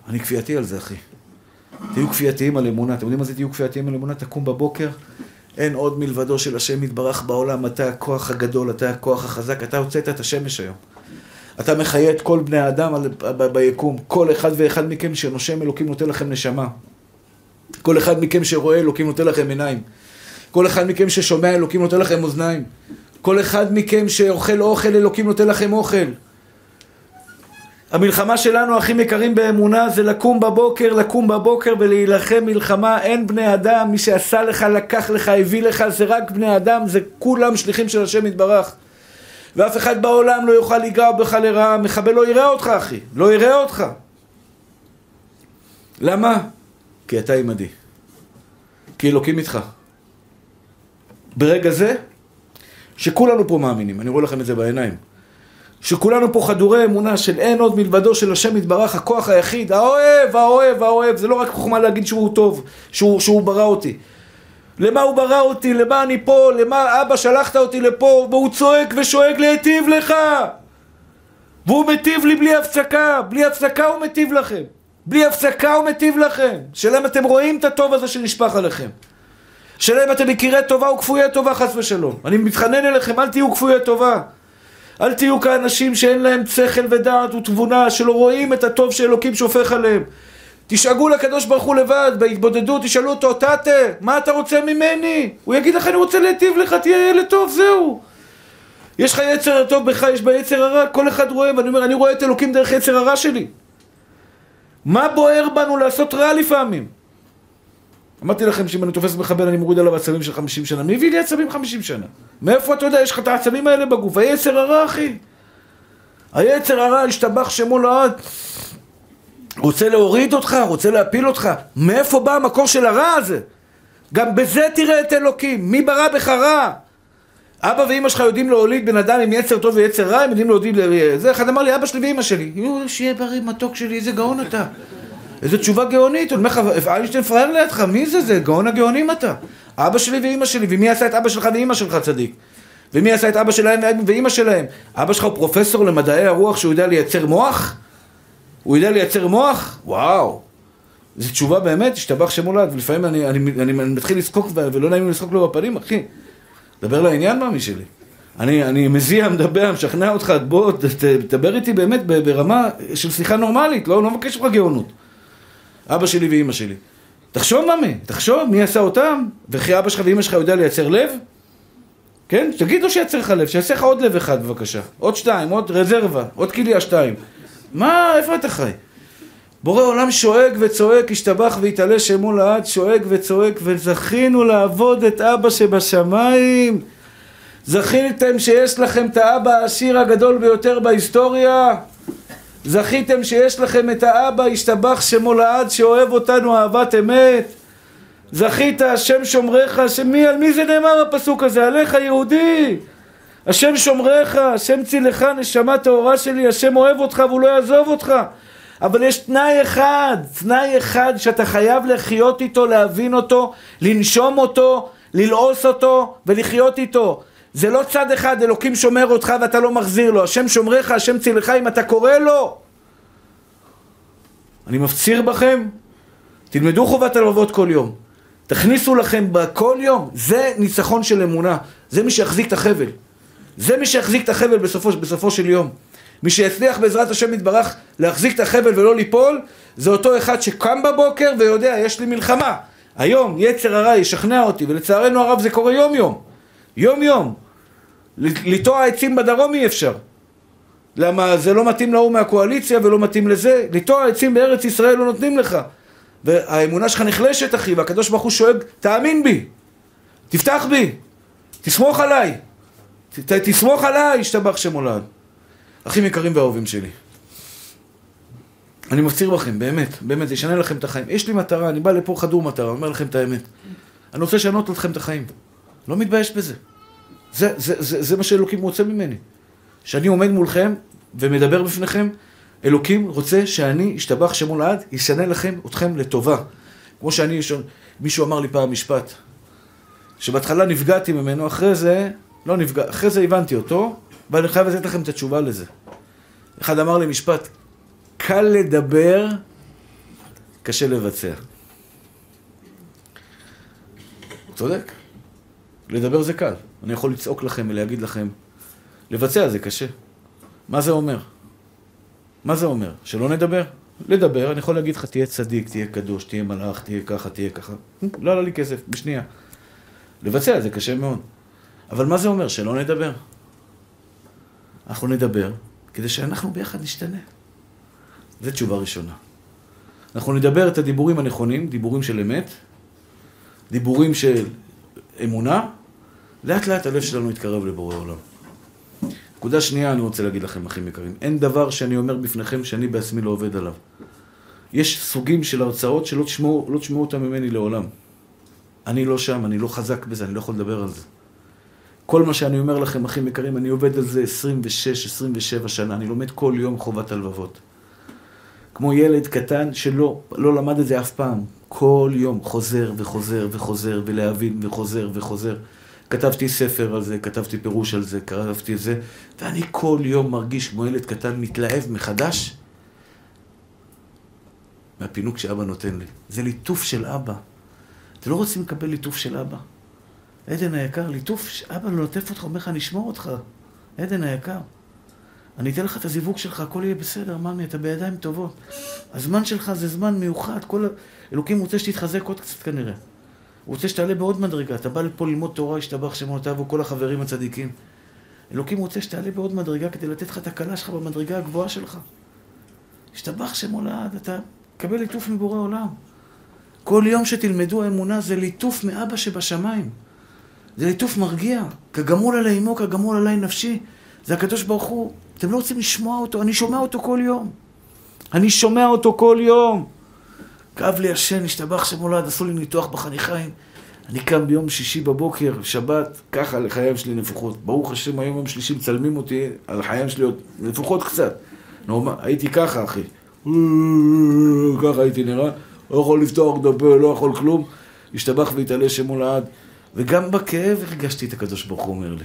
אני כפייתי על זה, אחי. תהיו כפייתיים על אמונה. אתם יודעים מה זה תהיו כפייתיים על אמונה? תקום בבוקר, אין עוד מלבדו של השם יתברך בעולם. אתה הכוח הגדול, אתה הכוח החזק, אתה הוצאת את השמש היום. אתה מחיה את כל בני האדם ביקום. כל אחד ואחד מכם שנושם אלוקים נותן לכם נשמה. כל אחד מכם שרואה אלוקים נותן לכם עיניים. כל אחד מכם ששומע אלוקים נותן לכם אוזניים. כל אחד מכם שאוכל אוכל אלוקים נותן לכם אוכל. המלחמה שלנו, אחים יקרים באמונה, זה לקום בבוקר, לקום בבוקר ולהילחם מלחמה. אין בני אדם, מי שעשה לך, לקח לך, הביא לך, זה רק בני אדם, זה כולם שליחים של השם יתברך. ואף אחד בעולם לא יוכל לגרוע בך לרעה, מחבל לא יראה אותך, אחי. לא יראה אותך. למה? כי אתה עימדי. כי אלוקים איתך. ברגע זה, שכולנו פה מאמינים, אני רואה לכם את זה בעיניים. שכולנו פה חדורי אמונה של אין עוד מלבדו של השם יתברך, הכוח היחיד, האוהב, האוהב, האוהב, זה לא רק חוכמה להגיד שהוא טוב, שהוא, שהוא ברא אותי. למה הוא ברא אותי, למה אני פה, למה אבא שלחת אותי לפה, והוא צועק ושואג להיטיב לך. והוא מטיב לי בלי הפסקה, בלי הפסקה הוא מטיב לכם. בלי הפסקה הוא מטיב לכם. שאלה אם אתם רואים את הטוב הזה שנשפך עליכם. שאלה אם אתם מכירי טובה וכפויי טובה חס ושלום. אני מתחנן אליכם, אל תהיו כפויי טובה. אל תהיו כאנשים שאין להם שכל ודעת ותבונה, שלא רואים את הטוב שאלוקים שופך עליהם. תשאגו לקדוש ברוך הוא לבד, בהתבודדות, תשאלו אותו, תתה, מה אתה רוצה ממני? הוא יגיד לך, אני רוצה להיטיב לך, תהיה ילד טוב, זהו. יש לך יצר טוב בך, יש בה יצר הרע, כל אחד רואה, ואני אומר, אני רואה את אלוקים דרך יצר הרע שלי. מה בוער בנו לעשות רע לפעמים? אמרתי לכם שאם אני תופס מחבל אני מוריד עליו עצבים של 50 שנה. מי הביא לי עצבים 50 שנה? מאיפה אתה יודע? יש לך את העצבים האלה בגוף. היצר הרע, אחי. היצר הרע, השתבח שמו לעד. רוצה להוריד אותך, רוצה להפיל אותך. מאיפה בא המקור של הרע הזה? גם בזה תראה את אלוקים. מי ברא בך רע? אבא ואימא שלך יודעים להוליד בן אדם עם יצר טוב ויצר רע, הם יודעים להוליד... זה אחד אמר לי, אבא שלי ואימא שלי. יו, שיהיה בריא, מתוק שלי, איזה גאון אתה. איזה תשובה גאונית, הוא אומר לך, איינשטיין פראייר לידך, מי זה זה? גאון הגאונים אתה. אבא שלי ואימא שלי, ומי עשה את אבא שלך ואימא שלך צדיק? ומי עשה את אבא שלהם ואימא שלהם? אבא שלך הוא פרופסור למדעי הרוח שהוא יודע לייצר מוח? הוא יודע לייצר מוח? וואו. זו תשובה באמת, השתבח שם הולד, ולפעמים אני, אני, אני, אני מתחיל לצחוק ולא נעים לי לצחוק לו בפנים, אחי. דבר לעניין מאמי שלי. אני, אני מזיע, מדבר, משכנע אותך, בוא, תדבר איתי באמת ברמה של שיחה נורמלית, לא, לא מבקש ממך גאונות. אבא שלי ואימא שלי. תחשוב ממי, תחשוב מי עשה אותם, וכי אבא שלך ואימא שלך יודע לייצר לב? כן? תגיד לו שייצר לך לב, שיעשה לך עוד לב אחד בבקשה. עוד שתיים, עוד רזרבה, עוד כליה שתיים. מה, איפה אתה חי? בורא עולם שואג וצועק, השתבח והתעלה שמו לעד, שואג וצועק, וזכינו לעבוד את אבא שבשמיים. זכיתם שיש לכם את האבא העשיר הגדול ביותר בהיסטוריה. זכיתם שיש לכם את האבא, השתבח שמו לעד, שאוהב אותנו אהבת אמת. זכית, השם שומריך, השם מי, על מי זה נאמר הפסוק הזה? עליך יהודי. השם שומריך, השם צילך, נשמה טהורה שלי, השם אוהב אותך והוא לא יעזוב אותך. אבל יש תנאי אחד, תנאי אחד שאתה חייב לחיות איתו, להבין אותו, לנשום אותו, ללעוס אותו ולחיות איתו. זה לא צד אחד, אלוקים שומר אותך ואתה לא מחזיר לו. השם שומריך, השם צילך, אם אתה קורא לו. אני מפציר בכם, תלמדו חובת הלוות כל יום. תכניסו לכם בכל יום. זה ניצחון של אמונה. זה מי שיחזיק את החבל. זה מי שיחזיק את החבל בסופו, בסופו של יום. מי שיצליח בעזרת השם יתברך להחזיק את החבל ולא ליפול, זה אותו אחד שקם בבוקר ויודע, יש לי מלחמה. היום יצר הרע ישכנע אותי, ולצערנו הרב זה קורה יום יום. יום יום. לטוע עצים בדרום אי אפשר. למה זה לא מתאים להוא מהקואליציה ולא מתאים לזה. לטוע עצים בארץ ישראל לא נותנים לך. והאמונה שלך נחלשת אחי, והקדוש ברוך הוא שואג, תאמין בי, תפתח בי, תסמוך עליי, ת, תסמוך עליי, ישתבח שמולד. אחים יקרים ואהובים שלי. אני מפציר בכם, באמת, באמת, זה ישנה לכם את החיים. יש לי מטרה, אני בא לפה חדור מטרה, אומר לכם את האמת. אני רוצה לשנות אתכם את החיים. לא מתבייש בזה. זה, זה, זה, זה מה שאלוקים רוצה ממני. שאני עומד מולכם ומדבר בפניכם, אלוקים רוצה שאני, אשתבח שמו לעד, ישנה לכם, אתכם לטובה. כמו שאני, מישהו אמר לי פעם משפט, שבהתחלה נפגעתי ממנו, אחרי זה, לא נפגע, אחרי זה הבנתי אותו, ואני חייב לתת לכם את התשובה לזה. אחד אמר לי משפט, קל לדבר, קשה לבצע. צודק. לדבר זה קל. אני יכול לצעוק לכם ולהגיד לכם, לבצע זה קשה. מה זה אומר? מה זה אומר? שלא נדבר? לדבר, אני יכול להגיד לך, תהיה צדיק, תהיה קדוש, תהיה מלאך, תהיה ככה, תהיה ככה. לא עלה לי כסף, בשנייה. לבצע זה קשה מאוד. אבל מה זה אומר? שלא נדבר. אנחנו נדבר כדי שאנחנו ביחד נשתנה. זו תשובה ראשונה. אנחנו נדבר את הדיבורים הנכונים, דיבורים של אמת, דיבורים של אמונה, לאט לאט הלב שלנו יתקרב לבורא עולם. נקודה שנייה אני רוצה להגיד לכם, אחים יקרים, אין דבר שאני אומר בפניכם שאני בעצמי לא עובד עליו. יש סוגים של הרצאות שלא תשמעו, לא תשמעו אותם ממני לעולם. אני לא שם, אני לא חזק בזה, אני לא יכול לדבר על זה. כל מה שאני אומר לכם, אחים יקרים, אני עובד על זה 26-27 שנה, אני לומד כל יום חובת הלבבות. כמו ילד קטן שלא לא למד את זה אף פעם. כל יום חוזר וחוזר וחוזר ולהבין וחוזר וחוזר. כתבתי ספר על זה, כתבתי פירוש על זה, כתבתי את זה, ואני כל יום מרגיש כמו ילד קטן מתלהב מחדש מהפינוק שאבא נותן לי. זה ליטוף של אבא. אתם לא רוצים לקבל ליטוף של אבא? עדן היקר, ליטוף, אבא נוטף אותך, אומר לך, אני אשמור אותך. עדן היקר. אני אתן לך את הזיווג שלך, הכל יהיה בסדר, מאמי, אתה בידיים טובות. הזמן שלך זה זמן מיוחד, כל... אלוקים רוצה שתתחזק עוד קצת כנראה. הוא רוצה שתעלה בעוד מדרגה. אתה בא לפה ללמוד תורה, השתבח שמונותיו וכל החברים הצדיקים. אלוקים רוצה שתעלה בעוד מדרגה כדי לתת לך את הקלה שלך במדרגה הגבוהה שלך. השתבח שמו לעד, אתה קבל ליטוף מבורא עולם. כל יום שתלמדו אמונה זה ליטוף מאבא שבשמיים. זה ליטוף מרגיע. כגמול עלי אמו, כגמול עלי נפשי. זה הקדוש ברוך הוא. אתם לא רוצים לשמוע אותו, אני שומע אותו כל יום. אני שומע אותו כל יום. כאב לי השן, השתבח שמולד, עשו לי ניתוח בחניכיים. אני קם ביום שישי בבוקר, שבת, ככה לחיים שלי נפוחות. ברוך השם, היום יום שלישי מצלמים אותי על החיים שלי עוד נפוחות קצת. נורמל, הייתי ככה, אחי. ככה הייתי נראה. לא יכול לפתוח את הפה, לא יכול כלום. השתבח והתעלה שמו לעד. וגם בכאב הרגשתי את הקדוש ברוך הוא אומר לי.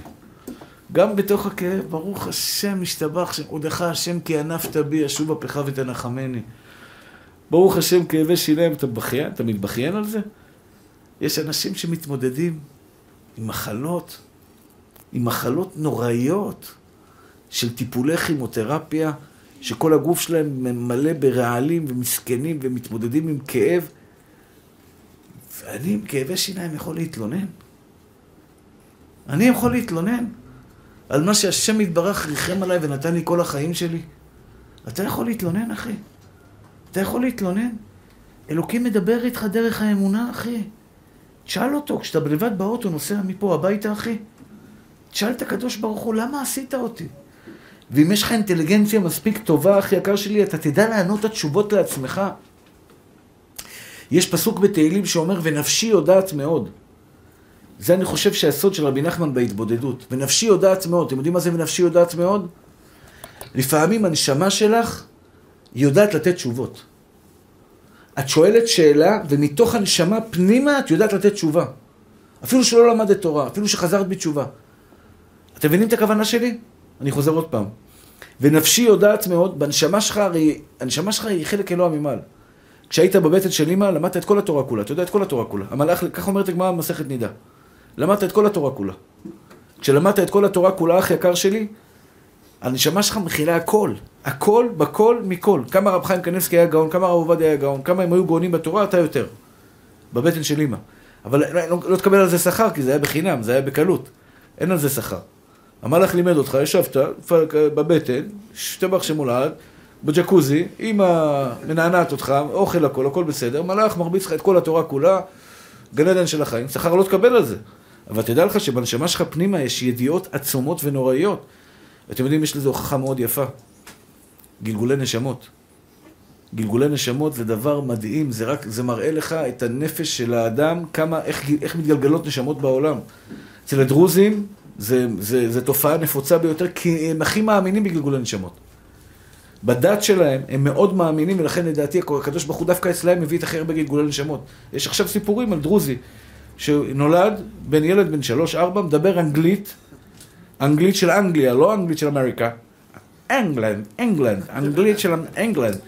גם בתוך הכאב, ברוך השם, השתבח, עודך השם כי ענפת בי, אשוב אפיך ותנחמני. ברוך השם, כאבי שיניים, אתה בכיין? אתה מתבכיין על זה? יש אנשים שמתמודדים עם מחלות, עם מחלות נוראיות של טיפולי כימותרפיה, שכל הגוף שלהם מלא ברעלים ומסכנים ומתמודדים עם כאב. ואני עם כאבי שיניים יכול להתלונן? אני יכול להתלונן על מה שהשם יתברך ריחם עליי ונתן לי כל החיים שלי? אתה יכול להתלונן, אחי? אתה יכול להתלונן? אלוקים מדבר איתך דרך האמונה, אחי. תשאל אותו, כשאתה לבד באוטו נוסע מפה הביתה, אחי, תשאל את הקדוש ברוך הוא, למה עשית אותי? ואם יש לך אינטליגנציה מספיק טובה, אחי יקר שלי, אתה תדע לענות את התשובות לעצמך. יש פסוק בתהילים שאומר, ונפשי יודעת מאוד. זה אני חושב שהסוד של רבי נחמן בהתבודדות. ונפשי יודעת מאוד. אתם יודעים מה זה ונפשי יודעת מאוד? לפעמים הנשמה שלך היא יודעת לתת תשובות. את שואלת שאלה, ומתוך הנשמה פנימה את יודעת לתת תשובה. אפילו שלא למדת תורה, אפילו שחזרת בתשובה. אתם מבינים את הכוונה שלי? אני חוזר עוד פעם. ונפשי יודעת מאוד, בנשמה שלך, הרי, הנשמה שלך היא חלק אלוה ממעל. כשהיית בבטן של אמא, למדת את כל התורה כולה, אתה יודע את כל התורה כולה. המלאך, כך אומרת הגמרא במסכת נידה. למדת את כל התורה כולה. כשלמדת את כל התורה כולה, אח יקר שלי, הנשמה שלך מכילה הכל. הכל בכל מכל. כמה רב חיים קניבסקי היה גאון, כמה רב עובדיה היה גאון, כמה הם היו גאונים בתורה, אתה יותר. בבטן של אמא. אבל לא, לא, לא תקבל על זה שכר, כי זה היה בחינם, זה היה בקלות. אין על זה שכר. המלאך לימד אותך, ישבת בבטן, שטבח שמולד, בג'קוזי, אמא מנענעת אותך, אוכל הכל, הכל בסדר, מלאך מרביץ לך את כל התורה כולה, גן עדן של החיים, שכר לא תקבל על זה. אבל תדע לך שבנשמה שלך פנימה יש ידיעות עצומות ונוראיות. אתם יודעים, יש לזה הוכחה מאוד יפה. גלגולי נשמות. גלגולי נשמות זה דבר מדהים, זה רק, זה מראה לך את הנפש של האדם, כמה, איך, איך מתגלגלות נשמות בעולם. אצל הדרוזים זה, זה, זה תופעה נפוצה ביותר, כי הם הכי מאמינים בגלגולי נשמות. בדת שלהם, הם מאוד מאמינים, ולכן לדעתי הקדוש ברוך הוא דווקא אצלהם מביא את הכי הרבה גלגולי נשמות. יש עכשיו סיפורים על דרוזי, שנולד, בן ילד בן שלוש-ארבע, מדבר אנגלית, אנגלית של אנגליה, לא אנגלית של אמריקה. אנגלנד, אנגלנד, אנגלית של אנגלנד.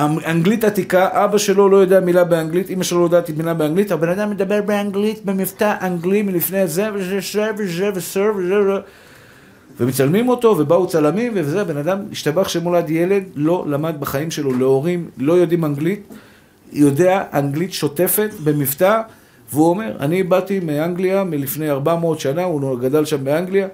אנגלית עתיקה, אבא שלו לא יודע מילה באנגלית, אמא שלו לא יודעת מילה באנגלית, הבן אדם מדבר באנגלית במבטא אנגלי מלפני זה וזה וזה וזה וזה וזה ומצלמים אותו, ובאו צלמים, וזה, בן אדם השתבח שמולד ילד, לא למד בחיים שלו, להורים לא יודעים אנגלית, יודע אנגלית שוטפת במבטא, והוא אומר, אני באתי מאנגליה מלפני 400 שנה, הוא גדל שם באנגליה,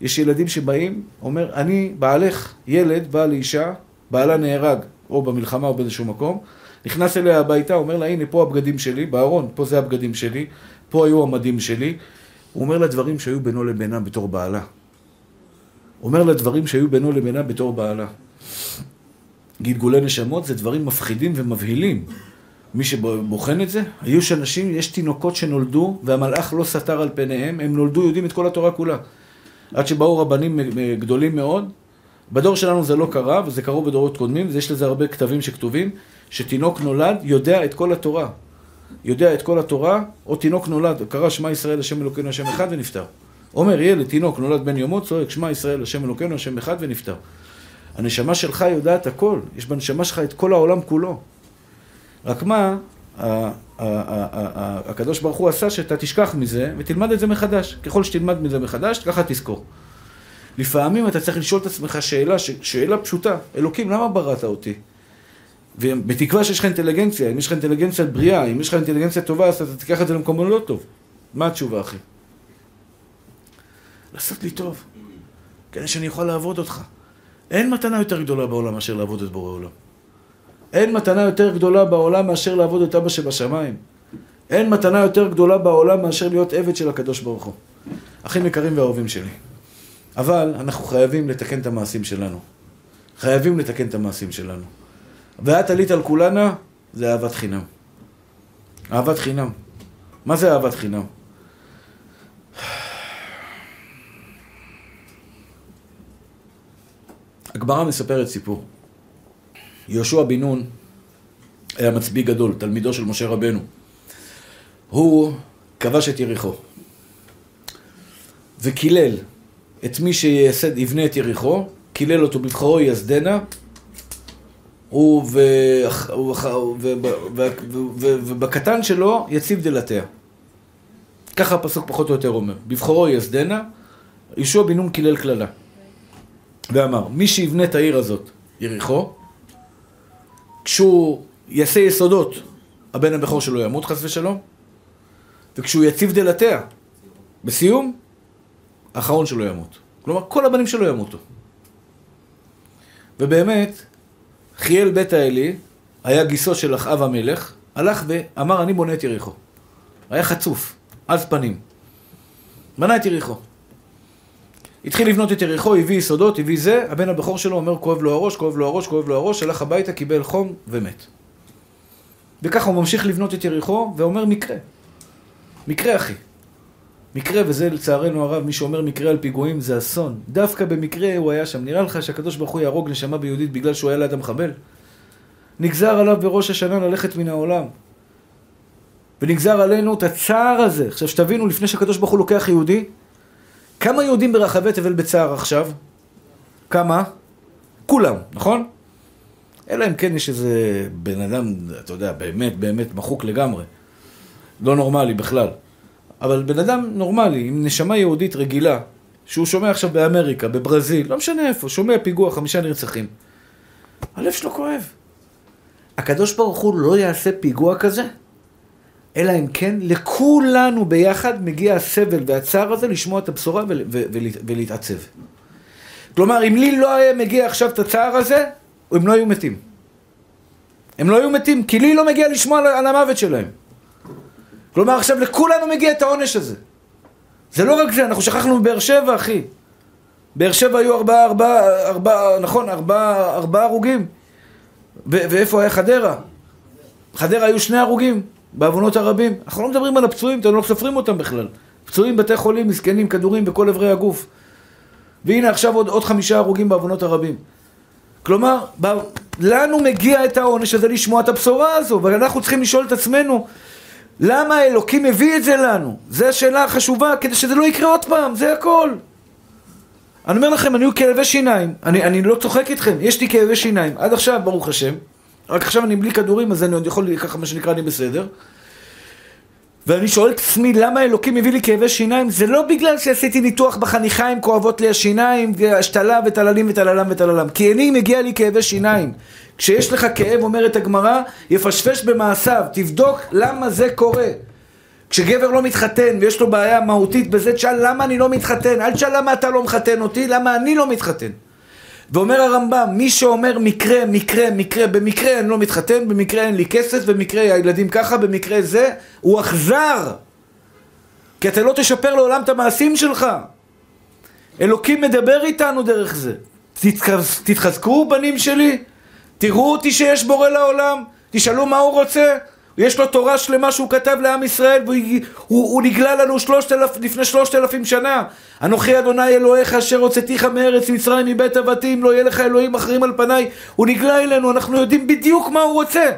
יש ילדים שבאים, אומר, אני בעלך, ילד, בא לאישה, בעלה נהרג, או במלחמה או באיזשהו מקום, נכנס אליה הביתה, אומר לה, הנה, פה הבגדים שלי, בארון, פה זה הבגדים שלי, פה היו המדים שלי. הוא אומר לה דברים שהיו בינו לבינה בתור בעלה. אומר לה דברים שהיו בינו לבינה בתור בעלה. גלגולי נשמות זה דברים מפחידים ומבהילים. מי שבוחן את זה, היו שאנשים, יש תינוקות שנולדו והמלאך לא סתר על פניהם, הם נולדו, יודעים את כל התורה כולה. עד שבאו רבנים גדולים מאוד. בדור שלנו זה לא קרה, וזה קרו בדורות קודמים, ויש לזה הרבה כתבים שכתובים, שתינוק נולד יודע את כל התורה. יודע את כל התורה, או תינוק נולד, קרא שמע ישראל השם אלוקינו השם אחד ונפטר. אומר ילד, תינוק, נולד בן יומו, צועק שמע ישראל השם אלוקינו השם אחד ונפטר. הנשמה שלך יודעת הכל, יש בנשמה שלך את כל העולם כולו. רק מה, הקדוש ברוך הוא עשה שאתה תשכח מזה ותלמד את זה מחדש. ככל שתלמד מזה מחדש, ככה תזכור. לפעמים אתה צריך לשאול את עצמך שאלה, שאלה פשוטה, אלוקים, למה בראת אותי? ובתקווה שיש לך אינטליגנציה, אם יש לך אינטליגנציה בריאה, אם יש לך אינטליגנציה טובה, אז אתה תיקח את זה למקום לא טוב. מה התשובה, אחי? לעשות לי טוב, כדי שאני אוכל לעבוד אותך. אין מתנה יותר גדולה בעולם מאשר לעבוד את בורא עולם. אין מתנה יותר גדולה בעולם מאשר לעבוד את אבא שבשמיים. אין מתנה יותר גדולה בעולם מאשר להיות עבד של הקדוש ברוך הוא. אחים יקרים ואהובים שלי. אבל אנחנו חייבים לתקן את המעשים שלנו. חייבים לתקן את המעשים שלנו. ואת עלית על כולנה, זה אהבת חינם. אהבת חינם. מה זה אהבת חינם? הגמרא מספרת סיפור. יהושע בן נון היה מצביא גדול, תלמידו של משה רבנו. הוא כבש את יריחו וקילל את מי שיבנה את יריחו, קילל אותו בבחרו יסדנה, ובקטן שלו יציב דלתיה. ככה הפסוק פחות או יותר אומר. בבחורו יסדנה, יהושע בן נון קילל קללה. ואמר, מי שיבנה את העיר הזאת, יריחו, כשהוא יעשה יסודות, הבן הבכור שלו ימות חס ושלום, וכשהוא יציב דלתיה, בסיום, האחרון שלו ימות. כלומר, כל הבנים שלו ימותו. ובאמת, חיאל בית האלי, היה גיסו של אחאב המלך, הלך ואמר, אני בונה את יריחו. היה חצוף, עז פנים. בנה את יריחו. התחיל לבנות את יריחו, הביא יסודות, הביא זה, הבן הבכור שלו אומר כואב לו הראש, כואב לו הראש, כואב לו הראש, הלך הביתה, קיבל חום ומת. וככה הוא ממשיך לבנות את יריחו, ואומר מקרה. מקרה אחי. מקרה, וזה לצערנו הרב, מי שאומר מקרה על פיגועים זה אסון. דווקא במקרה הוא היה שם. נראה לך שהקדוש ברוך הוא יהרוג נשמה ביהודית בגלל שהוא היה ליד המחבל? נגזר עליו בראש השנה ללכת מן העולם. ונגזר עלינו את הצער הזה. עכשיו שתבינו, לפני שהקדוש ברוך הוא לוקח יהודי, כמה יהודים ברחבי תבל בצער עכשיו? כמה? כולם, נכון? אלא אם כן יש איזה בן אדם, אתה יודע, באמת באמת מחוק לגמרי. לא נורמלי בכלל. אבל בן אדם נורמלי, עם נשמה יהודית רגילה, שהוא שומע עכשיו באמריקה, בברזיל, לא משנה איפה, שומע פיגוע, חמישה נרצחים. הלב שלו כואב. הקדוש ברוך הוא לא יעשה פיגוע כזה, אלא אם כן לכולנו ביחד מגיע הסבל והצער הזה לשמוע את הבשורה ול, ו, ול, ולהתעצב. כלומר, אם לי לא היה מגיע עכשיו את הצער הזה, הם לא היו מתים. הם לא היו מתים, כי לי לא מגיע לשמוע על, על המוות שלהם. כלומר, עכשיו לכולנו מגיע את העונש הזה. זה לא רק זה, אנחנו שכחנו מבאר שבע, אחי. באר שבע היו ארבעה, ארבעה, ארבעה, נכון, ארבעה, ארבעה הרוגים. ואיפה היה חדרה? חדרה היו שני הרוגים. בעוונות הרבים. אנחנו לא מדברים על הפצועים, אתם לא סופרים אותם בכלל. פצועים בתי חולים, מסכנים, כדורים בכל אברי הגוף. והנה עכשיו עוד, עוד חמישה הרוגים בעוונות הרבים. כלומר, לנו מגיע את העונש הזה לשמוע את הבשורה הזו, ואנחנו צריכים לשאול את עצמנו, למה האלוקים מביא את זה לנו? זו השאלה החשובה, כדי שזה לא יקרה עוד פעם, זה הכל. אני אומר לכם, אני היו כאבי שיניים, אני, אני לא צוחק איתכם, יש לי כאבי שיניים, עד עכשיו, ברוך השם, רק עכשיו אני בלי כדורים, אז אני עוד יכול, ככה מה שנקרא, אני בסדר. ואני שואל את עצמי למה אלוקים מביא לי כאבי שיניים? זה לא בגלל שעשיתי ניתוח בחניכיים כואבות לי השיניים השתלה וטללים וטללם וטללם כי אני מגיע לי כאבי שיניים כשיש לך כאב אומרת הגמרא יפשפש במעשיו תבדוק למה זה קורה. כשגבר לא מתחתן ויש לו בעיה מהותית בזה תשאל למה אני לא מתחתן? אל תשאל למה אתה לא מחתן אותי למה אני לא מתחתן ואומר הרמב"ם, מי שאומר מקרה, מקרה, מקרה, במקרה אני לא מתחתן, במקרה אין לי כסף, במקרה הילדים ככה, במקרה זה, הוא אכזר. כי אתה לא תשפר לעולם את המעשים שלך. אלוקים מדבר איתנו דרך זה. תתחזקו, בנים שלי, תראו אותי שיש בורא לעולם, תשאלו מה הוא רוצה, יש לו תורה שלמה שהוא כתב לעם ישראל והוא הוא, הוא נגלה לנו שלושת אלף, לפני שלושת אלפים שנה. אנוכי אדוני אלוהיך אשר הוצאתיך מארץ מצרים מבית אבתים לא יהיה לך אלוהים אחרים על פניי. הוא נגלה אלינו אנחנו יודעים בדיוק מה הוא רוצה.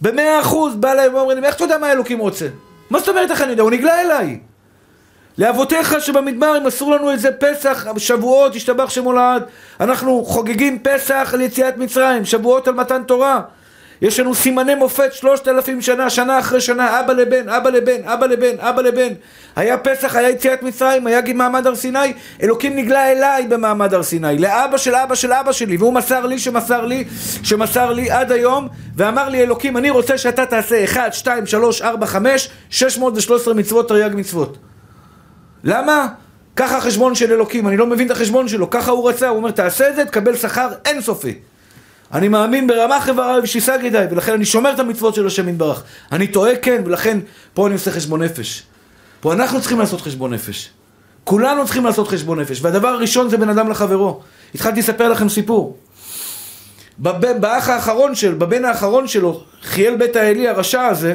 במאה אחוז בא להם ואומרים איך אתה יודע מה אלוקים רוצה? מה זאת אומרת איך אני יודע? הוא נגלה אליי. לאבותיך שבמדבר הם אסור לנו את זה פסח, שבועות, השתבח שמו לעד. אנחנו חוגגים פסח על יציאת מצרים, שבועות על מתן תורה יש לנו סימני מופת שלושת אלפים שנה, שנה אחרי שנה, אבא לבן, אבא לבן, אבא לבן, אבא לבן. היה פסח, היה יציאת מצרים, היה מעמד הר סיני, אלוקים נגלה אליי במעמד הר סיני, לאבא של אבא של אבא שלי, והוא מסר לי שמסר לי, שמסר לי עד היום, ואמר לי אלוקים, אני רוצה שאתה תעשה 1, 2, 3, 4, 5, 613 מצוות תרי"ג מצוות. למה? ככה החשבון של אלוקים, אני לא מבין את החשבון שלו, ככה הוא רצה, הוא אומר תעשה את זה, תקבל שכר אינסופי. אני מאמין ברמה חברה ושיסג ידיי, ולכן אני שומר את המצוות של השם יתברך. אני טועה כן, ולכן פה אני עושה חשבון נפש. פה אנחנו צריכים לעשות חשבון נפש. כולנו צריכים לעשות חשבון נפש. והדבר הראשון זה בין אדם לחברו. התחלתי לספר לכם סיפור. בב, באח האחרון של, בבן האחרון שלו, חיאל בית האלי הרשע הזה,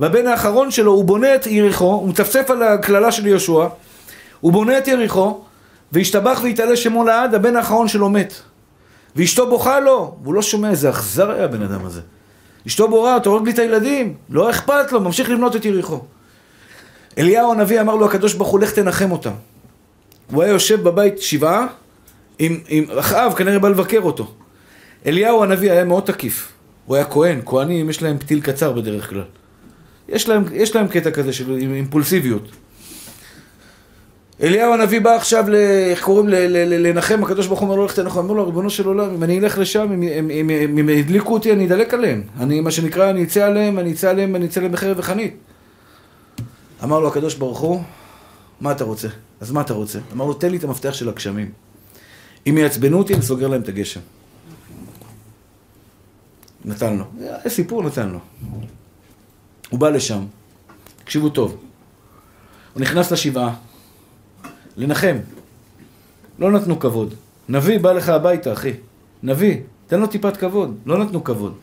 בבן האחרון שלו הוא בונה את יריחו, הוא מצפצף על הקללה של יהושע, הוא בונה את יריחו, והשתבח והתעלה שמו לעד, הבן האחרון שלו מת. ואשתו בוכה לו, והוא לא שומע, איזה אכזר היה הבן אדם הזה. אשתו בורה, אתה הורג לי את הילדים, לא אכפת לו, ממשיך לבנות את יריחו. אליהו הנביא אמר לו, הקדוש ברוך הוא, לך תנחם אותם. הוא היה יושב בבית שבעה, עם, עם אחאב כנראה בא לבקר אותו. אליהו הנביא היה מאוד תקיף. הוא היה כהן, כהנים יש להם פתיל קצר בדרך כלל. יש להם, יש להם קטע כזה של אימפולסיביות. אליהו הנביא בא עכשיו. איך קוראים? לנחם, הקדוש ברוך הוא אומר לו, לך תנחם. אמר לו, ריבונו של עולם, אם אני אלך לשם, אם הם הדליקו אותי, אני אדלק עליהם. אני, מה שנקרא, אני אצא עליהם, אני אצא עליהם, אני אצא עליהם בחרב וחנית. אמר לו הקדוש ברוך הוא, מה אתה רוצה? אז מה אתה רוצה? אמר לו, תן לי את המפתח של הגשמים. אם יעצבנו אותי, אני סוגר להם את הגשם. נתן לו. זה סיפור, נתן לו. הוא בא לשם, תקשיבו טוב. הוא נכנס לשבעה. לנחם. לא נתנו כבוד. נביא בא לך הביתה, אחי. נביא, תן לו טיפת כבוד. לא נתנו כבוד.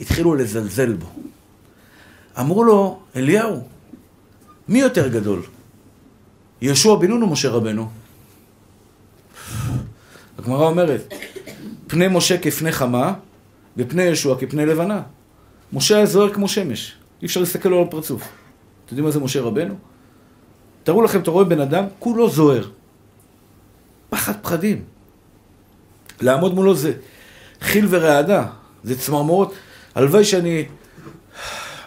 התחילו לזלזל בו. אמרו לו, אליהו, מי יותר גדול? יהושע בן נון או משה רבנו? הגמרא אומרת, פני משה כפני חמה, ופני יהושע כפני לבנה. משה היה זוהר כמו שמש, אי אפשר להסתכל לו על הפרצוף. אתם יודעים מה זה משה רבנו? תראו לכם, אתה רואה בן אדם, כולו זוהר. פחד פחדים. לעמוד מולו זה חיל ורעדה, זה צמרמורות. הלוואי שאני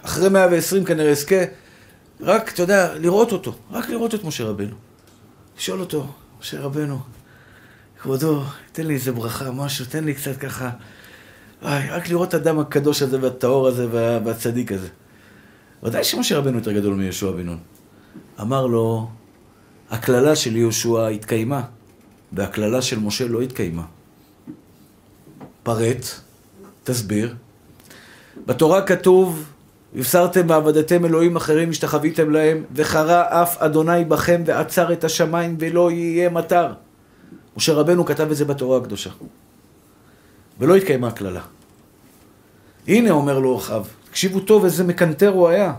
אחרי 120 כנראה אזכה, רק, אתה יודע, לראות אותו, רק לראות את משה רבנו. לשאול אותו, משה רבנו, כבודו, תן לי איזה ברכה, משהו, תן לי קצת ככה, איי, רק לראות את הדם הקדוש הזה והטהור הזה והצדיק הזה. ודאי שמשה רבנו יותר גדול מיהושע בן נון. אמר לו, הקללה של יהושע התקיימה, והקללה של משה לא התקיימה. פרט, תסביר. בתורה כתוב, הפסרתם ועבדתם אלוהים אחרים, השתחוויתם להם, וחרה אף אדוני בכם ועצר את השמיים ולא יהיה מטר. משה רבנו כתב את זה בתורה הקדושה. ולא התקיימה הקללה. הנה, אומר לו אחאב, תקשיבו טוב איזה מקנטר הוא היה.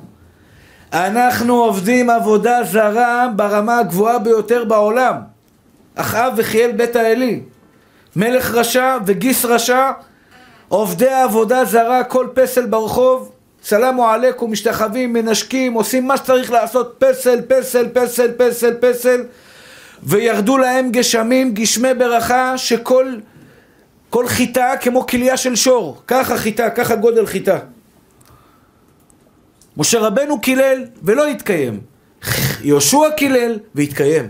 אנחנו עובדים עבודה זרה ברמה הגבוהה ביותר בעולם. אחאב וחיאל בית האלי. מלך רשע וגיס רשע, עובדי עבודה זרה, כל פסל ברחוב, סלאמו עליכום, משתחווים, מנשקים, עושים מה שצריך לעשות, פסל, פסל, פסל, פסל, פסל, וירדו להם גשמים, גשמי ברכה, שכל כל חיטה כמו כליה של שור, ככה חיטה, ככה גודל חיטה. משה רבנו קילל ולא התקיים. יהושע קילל והתקיים.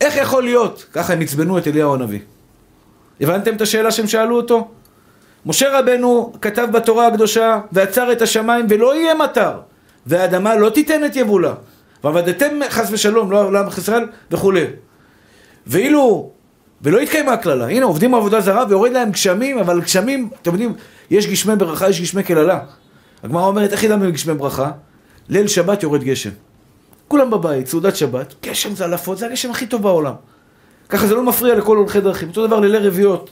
איך יכול להיות? ככה הם עצבנו את אליהו הנביא. הבנתם את השאלה שהם שאלו אותו? משה רבנו כתב בתורה הקדושה ועצר את השמיים ולא יהיה מטר והאדמה לא תיתן את יבולה ועבדתם חס ושלום לא לעם ישראל וכולי ואילו ולא התקיימה הקללה הנה עובדים בעבודה זרה ויורד להם גשמים אבל גשמים אתם יודעים יש גשמי ברכה יש גשמי קללה הגמרא אומרת איך ידענו גשמי ברכה ליל שבת יורד גשם כולם בבית סעודת שבת גשם זלעפות זה הגשם הכי טוב בעולם ככה זה לא מפריע לכל הולכי דרכים אותו דבר לילי רביעיות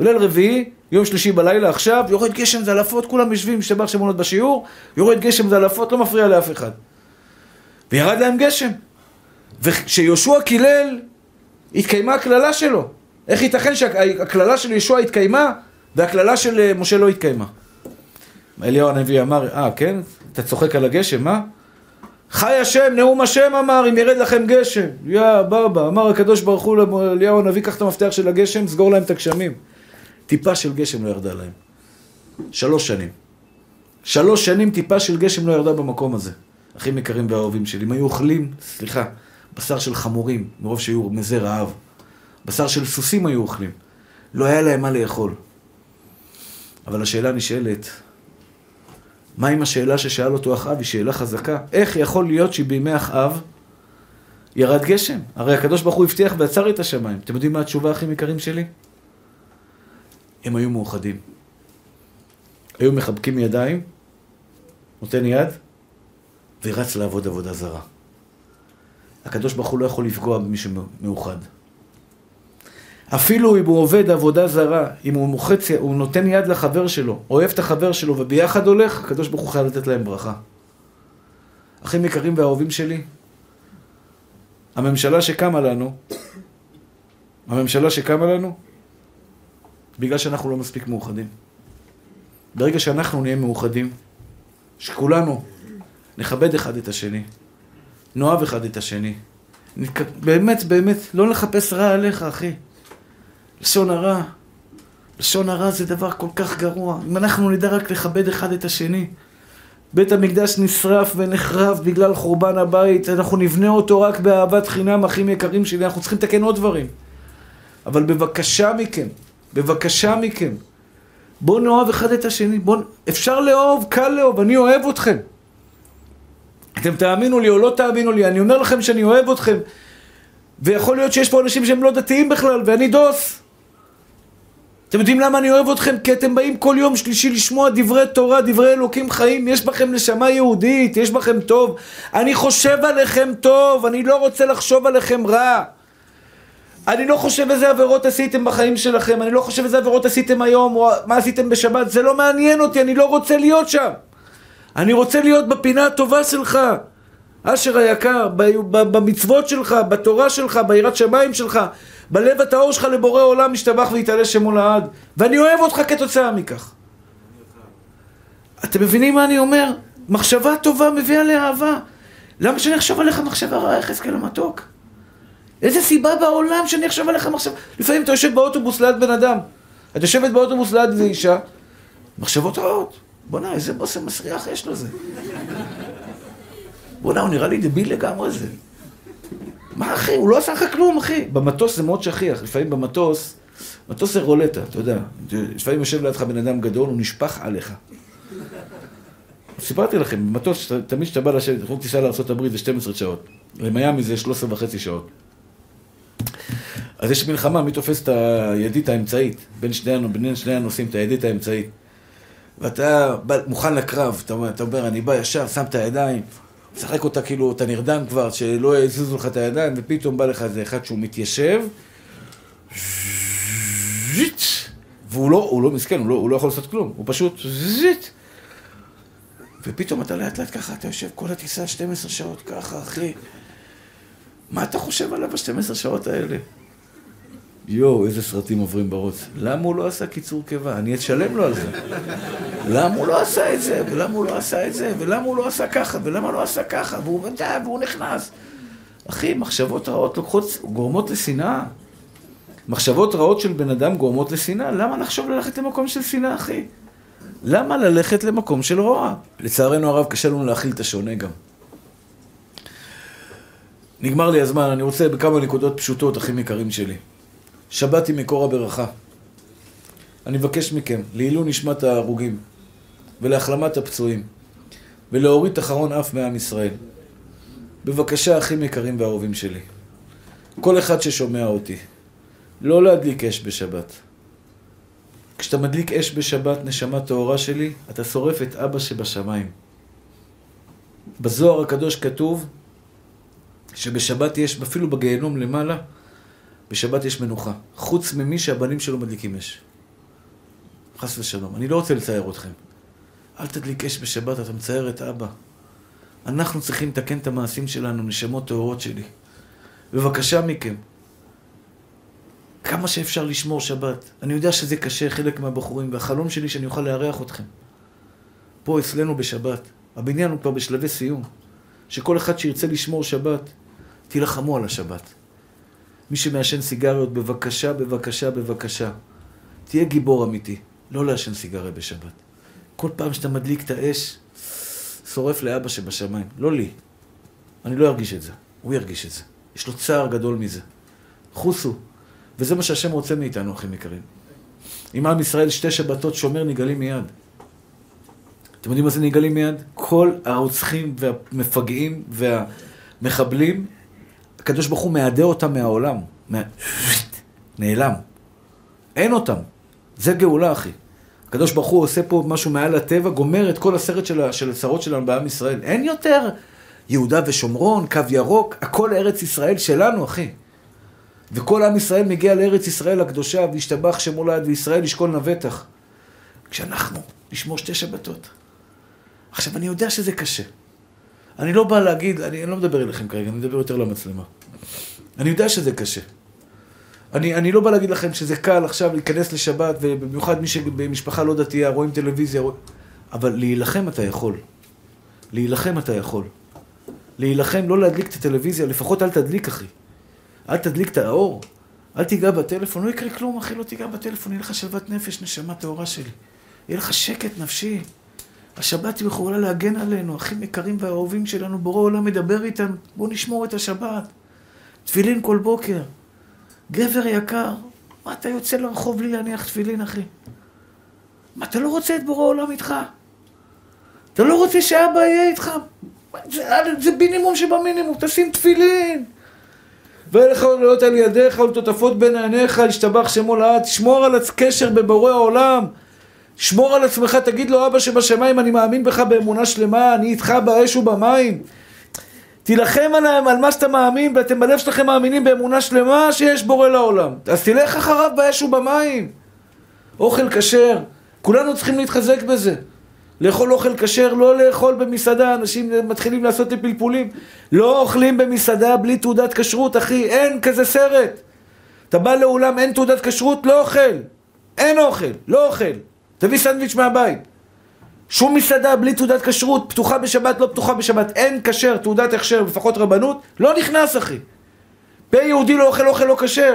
בליל רביעי, יום שלישי בלילה עכשיו, יורד גשם זלעפות, כולם יושבים, משתבח שמונות בשיעור, יורד גשם זלעפות, לא מפריע לאף אחד. וירד להם גשם. וכשיהושע קילל, התקיימה הקללה שלו. איך ייתכן שהקללה של יהושע התקיימה, והקללה של אה, משה לא התקיימה? אליהו הנביא אמר, אה, כן? אתה צוחק על הגשם, מה? חי השם, נאום השם אמר, אם ירד לכם גשם. יא בבא, אמר הקדוש ברוך הוא לאליהו הנביא, קח את המפתח של הגשם, סגור להם את הגשמים. טיפה של גשם לא ירדה להם. שלוש שנים. שלוש שנים טיפה של גשם לא ירדה במקום הזה. אחים יקרים ואהובים שלי. אם היו אוכלים, סליחה, בשר של חמורים, מרוב שהיו מזה רעב. בשר של סוסים היו אוכלים. לא היה להם מה לאכול. אבל השאלה נשאלת, מה עם השאלה ששאל אותו אחאב? היא שאלה חזקה. איך יכול להיות שבימי אחאב ירד גשם? הרי הקדוש ברוך הוא הבטיח ועצר את השמיים. אתם יודעים מה התשובה, אחים יקרים שלי? הם היו מאוחדים. היו מחבקים ידיים, נותן יד, ורץ לעבוד עבודה זרה. הקדוש ברוך הוא לא יכול לפגוע במי שמאוחד. אפילו אם הוא עובד עבודה זרה, אם הוא מוחץ, הוא נותן יד לחבר שלו, אוהב את החבר שלו וביחד הולך, הקדוש ברוך הוא חייב לתת להם ברכה. אחים יקרים ואהובים שלי, הממשלה שקמה לנו, הממשלה שקמה לנו, בגלל שאנחנו לא מספיק מאוחדים. ברגע שאנחנו נהיה מאוחדים, שכולנו נכבד אחד את השני, נאהב אחד את השני. באמת, באמת, לא לחפש רע עליך, אחי. לשון הרע. לשון הרע זה דבר כל כך גרוע. אם אנחנו נדע רק לכבד אחד את השני. בית המקדש נשרף ונחרב בגלל חורבן הבית, אנחנו נבנה אותו רק באהבת חינם, אחים יקרים שלי, אנחנו צריכים לתקן עוד דברים. אבל בבקשה מכם, בבקשה מכם, בואו נאהב אחד את השני, בואו... אפשר לאהוב, קל לאהוב, אני אוהב אתכם. אתם תאמינו לי או לא תאמינו לי, אני אומר לכם שאני אוהב אתכם. ויכול להיות שיש פה אנשים שהם לא דתיים בכלל, ואני דוס. אתם יודעים למה אני אוהב אתכם? כי אתם באים כל יום שלישי לשמוע דברי תורה, דברי אלוקים חיים, יש בכם נשמה יהודית, יש בכם טוב. אני חושב עליכם טוב, אני לא רוצה לחשוב עליכם רע. אני לא חושב איזה עבירות עשיתם בחיים שלכם, אני לא חושב איזה עבירות עשיתם היום, או מה עשיתם בשבת, זה לא מעניין אותי, אני לא רוצה להיות שם. אני רוצה להיות בפינה הטובה שלך. אשר היקר, במצוות שלך, בתורה שלך, ביראת שמיים שלך, בלב הטהור שלך לבורא עולם משתבח ויתעלה שמו לעד. ואני אוהב אותך כתוצאה מכך. אתם מבינים מה אני אומר? מחשבה טובה מביאה לאהבה. למה שאני אחשוב עליך מחשבה רעה, יחזקאל המתוק? איזה סיבה בעולם שאני אחשוב עליך מחשבה? לפעמים אתה יושב באוטובוס ליד בן אדם. את יושבת באוטובוס ליד איזה אישה, מחשבות רעות. בוא'נה, איזה בושם מסריח יש לו זה. בוא'נה, הוא נראה לי דביל לגמרי זה. מה אחי? הוא לא עשה לך כלום, אחי. במטוס זה מאוד שכיח. לפעמים במטוס, מטוס זה רולטה, אתה יודע. לפעמים יושב לידך בן אדם גדול, הוא נשפך עליך. סיפרתי לכם, במטוס, תמיד כשאתה בא לשבת, אנחנו טיסה לארה"ב זה 12 שעות. למיאמי זה 13 וחצי שעות. אז יש מלחמה, מי תופס את הידית האמצעית? בין שני, בין שני הנושאים, את הידית האמצעית. ואתה בא, מוכן לקרב, אתה אתה אומר, אני בא ישר, שם את הידיים, משחק אותה כאילו, אתה נרדם כבר, שלא יזיזו לך את הידיים, ופתאום בא לך איזה אחד שהוא מתיישב, והוא לא, הוא לא מסכן, הוא לא, הוא לא יכול לעשות כלום, הוא פשוט זיט. ופתאום אתה לאט לאט ככה, אתה יושב כל הטיסה 12 שעות ככה, אחי. מה אתה חושב עליו ב-12 שעות האלה? יואו, איזה סרטים עוברים בראש. למה הוא לא עשה קיצור קיבה? אני אשלם לו על זה. למה הוא לא עשה את זה? ולמה הוא לא עשה את זה? ולמה הוא לא עשה ככה? ולמה לא עשה ככה? והוא ודאי, והוא נכנס. אחי, מחשבות רעות לוקחות, גורמות לשנאה. מחשבות רעות של בן אדם גורמות לשנאה. למה לחשוב ללכת למקום של שנאה, אחי? למה ללכת למקום של רוע? לצערנו הרב, קשה לנו להכיל את השונה גם. נגמר לי הזמן, אני רוצה בכמה נקודות פשוטות, אחים יקרים שלי. שבת היא מקור הברכה. אני מבקש מכם, לעילוי נשמת ההרוגים ולהחלמת הפצועים ולהוריד אחרון אף מעם ישראל. בבקשה, אחים יקרים ואהובים שלי, כל אחד ששומע אותי, לא להדליק אש בשבת. כשאתה מדליק אש בשבת, נשמה טהורה שלי, אתה שורף את אבא שבשמיים. בזוהר הקדוש כתוב שבשבת יש, אפילו בגיהנום למעלה, בשבת יש מנוחה. חוץ ממי שהבנים שלו מדליקים אש. חס ושלום. אני לא רוצה לצייר אתכם. אל תדליק אש בשבת, אתה מצייר את אבא. אנחנו צריכים לתקן את המעשים שלנו, נשמות טהורות שלי. בבקשה מכם, כמה שאפשר לשמור שבת. אני יודע שזה קשה, חלק מהבחורים, והחלום שלי שאני אוכל לארח אתכם. פה אצלנו בשבת. הבניין הוא כבר בשלבי סיום. שכל אחד שירצה לשמור שבת, תילחמו על השבת. מי שמעשן סיגריות, בבקשה, בבקשה, בבקשה. תהיה גיבור אמיתי. לא לעשן סיגריה בשבת. כל פעם שאתה מדליק את האש, שורף לאבא שבשמיים. לא לי. אני לא ארגיש את זה. הוא ירגיש את זה. יש לו צער גדול מזה. חוסו. וזה מה שהשם רוצה מאיתנו, אחים יקרים. עם עם ישראל שתי שבתות שומר נגאלים מיד. אתם יודעים מה זה נגאלים מיד? כל הרוצחים והמפגעים והמחבלים, הקדוש ברוך הוא מעדה אותם מהעולם. מה... נעלם. אין אותם. זה גאולה, אחי. הקדוש ברוך הוא עושה פה משהו מעל הטבע, גומר את כל הסרט של, של הצרות שלנו בעם ישראל. אין יותר יהודה ושומרון, קו ירוק, הכל ארץ ישראל שלנו, אחי. וכל עם ישראל מגיע לארץ ישראל הקדושה, וישתבח שמו לעד, וישראל ישכון לבטח. כשאנחנו נשמור שתי שבתות. עכשיו, אני יודע שזה קשה. אני לא בא להגיד, אני, אני לא מדבר אליכם כרגע, אני מדבר יותר למצלמה. אני יודע שזה קשה. אני, אני לא בא להגיד לכם שזה קל עכשיו להיכנס לשבת, ובמיוחד מי שבמשפחה לא דתייה, רואים טלוויזיה, רוא... אבל להילחם אתה יכול. להילחם אתה יכול. להילחם, לא להדליק את הטלוויזיה, לפחות אל תדליק, אחי. אל תדליק את האור. אל תיגע בטלפון, לא יקרה כלום, אחי, לא תיגע בטלפון, יהיה לך שלוות נפש, נשמה טהורה שלי. יהיה לך שקט נפשי. השבת יכולה להגן עלינו, אחים יקרים והאהובים שלנו, בורא עולם מדבר איתם, בואו נשמור את השבת. תפילין כל בוקר. גבר יקר, מה אתה יוצא לרחוב בלי להניח תפילין, אחי? מה, אתה לא רוצה את בורא עולם איתך? אתה לא רוצה שאבא יהיה איתך? זה, זה מינימום שבמינימום, תשים תפילין. ואין לך להיות על ידיך ולטוטפות בין עיניך, להשתבח שמו לעד, תשמור על הקשר בבורא העולם. שמור על עצמך, תגיד לו, אבא שבשמיים, אני מאמין בך באמונה שלמה, אני איתך באש ובמים. תילחם עליהם, על מה שאתה מאמין, ואתם בלב שלכם מאמינים באמונה שלמה שיש בורא לעולם. אז תלך אחריו באש ובמים. אוכל כשר, כולנו צריכים להתחזק בזה. לאכול אוכל כשר, לא לאכול במסעדה, אנשים מתחילים לעשות לי פלפולים. לא אוכלים במסעדה בלי תעודת כשרות, אחי, אין כזה סרט. אתה בא לאולם, אין תעודת כשרות, לא אוכל. אין אוכל, לא אוכל. תביא סנדוויץ' מהבית. שום מסעדה בלי תעודת כשרות, פתוחה בשבת, לא פתוחה בשבת, אין כשר, תעודת הכשר, לפחות רבנות, לא נכנס אחי. פה יהודי לא אוכל אוכל לא כשר.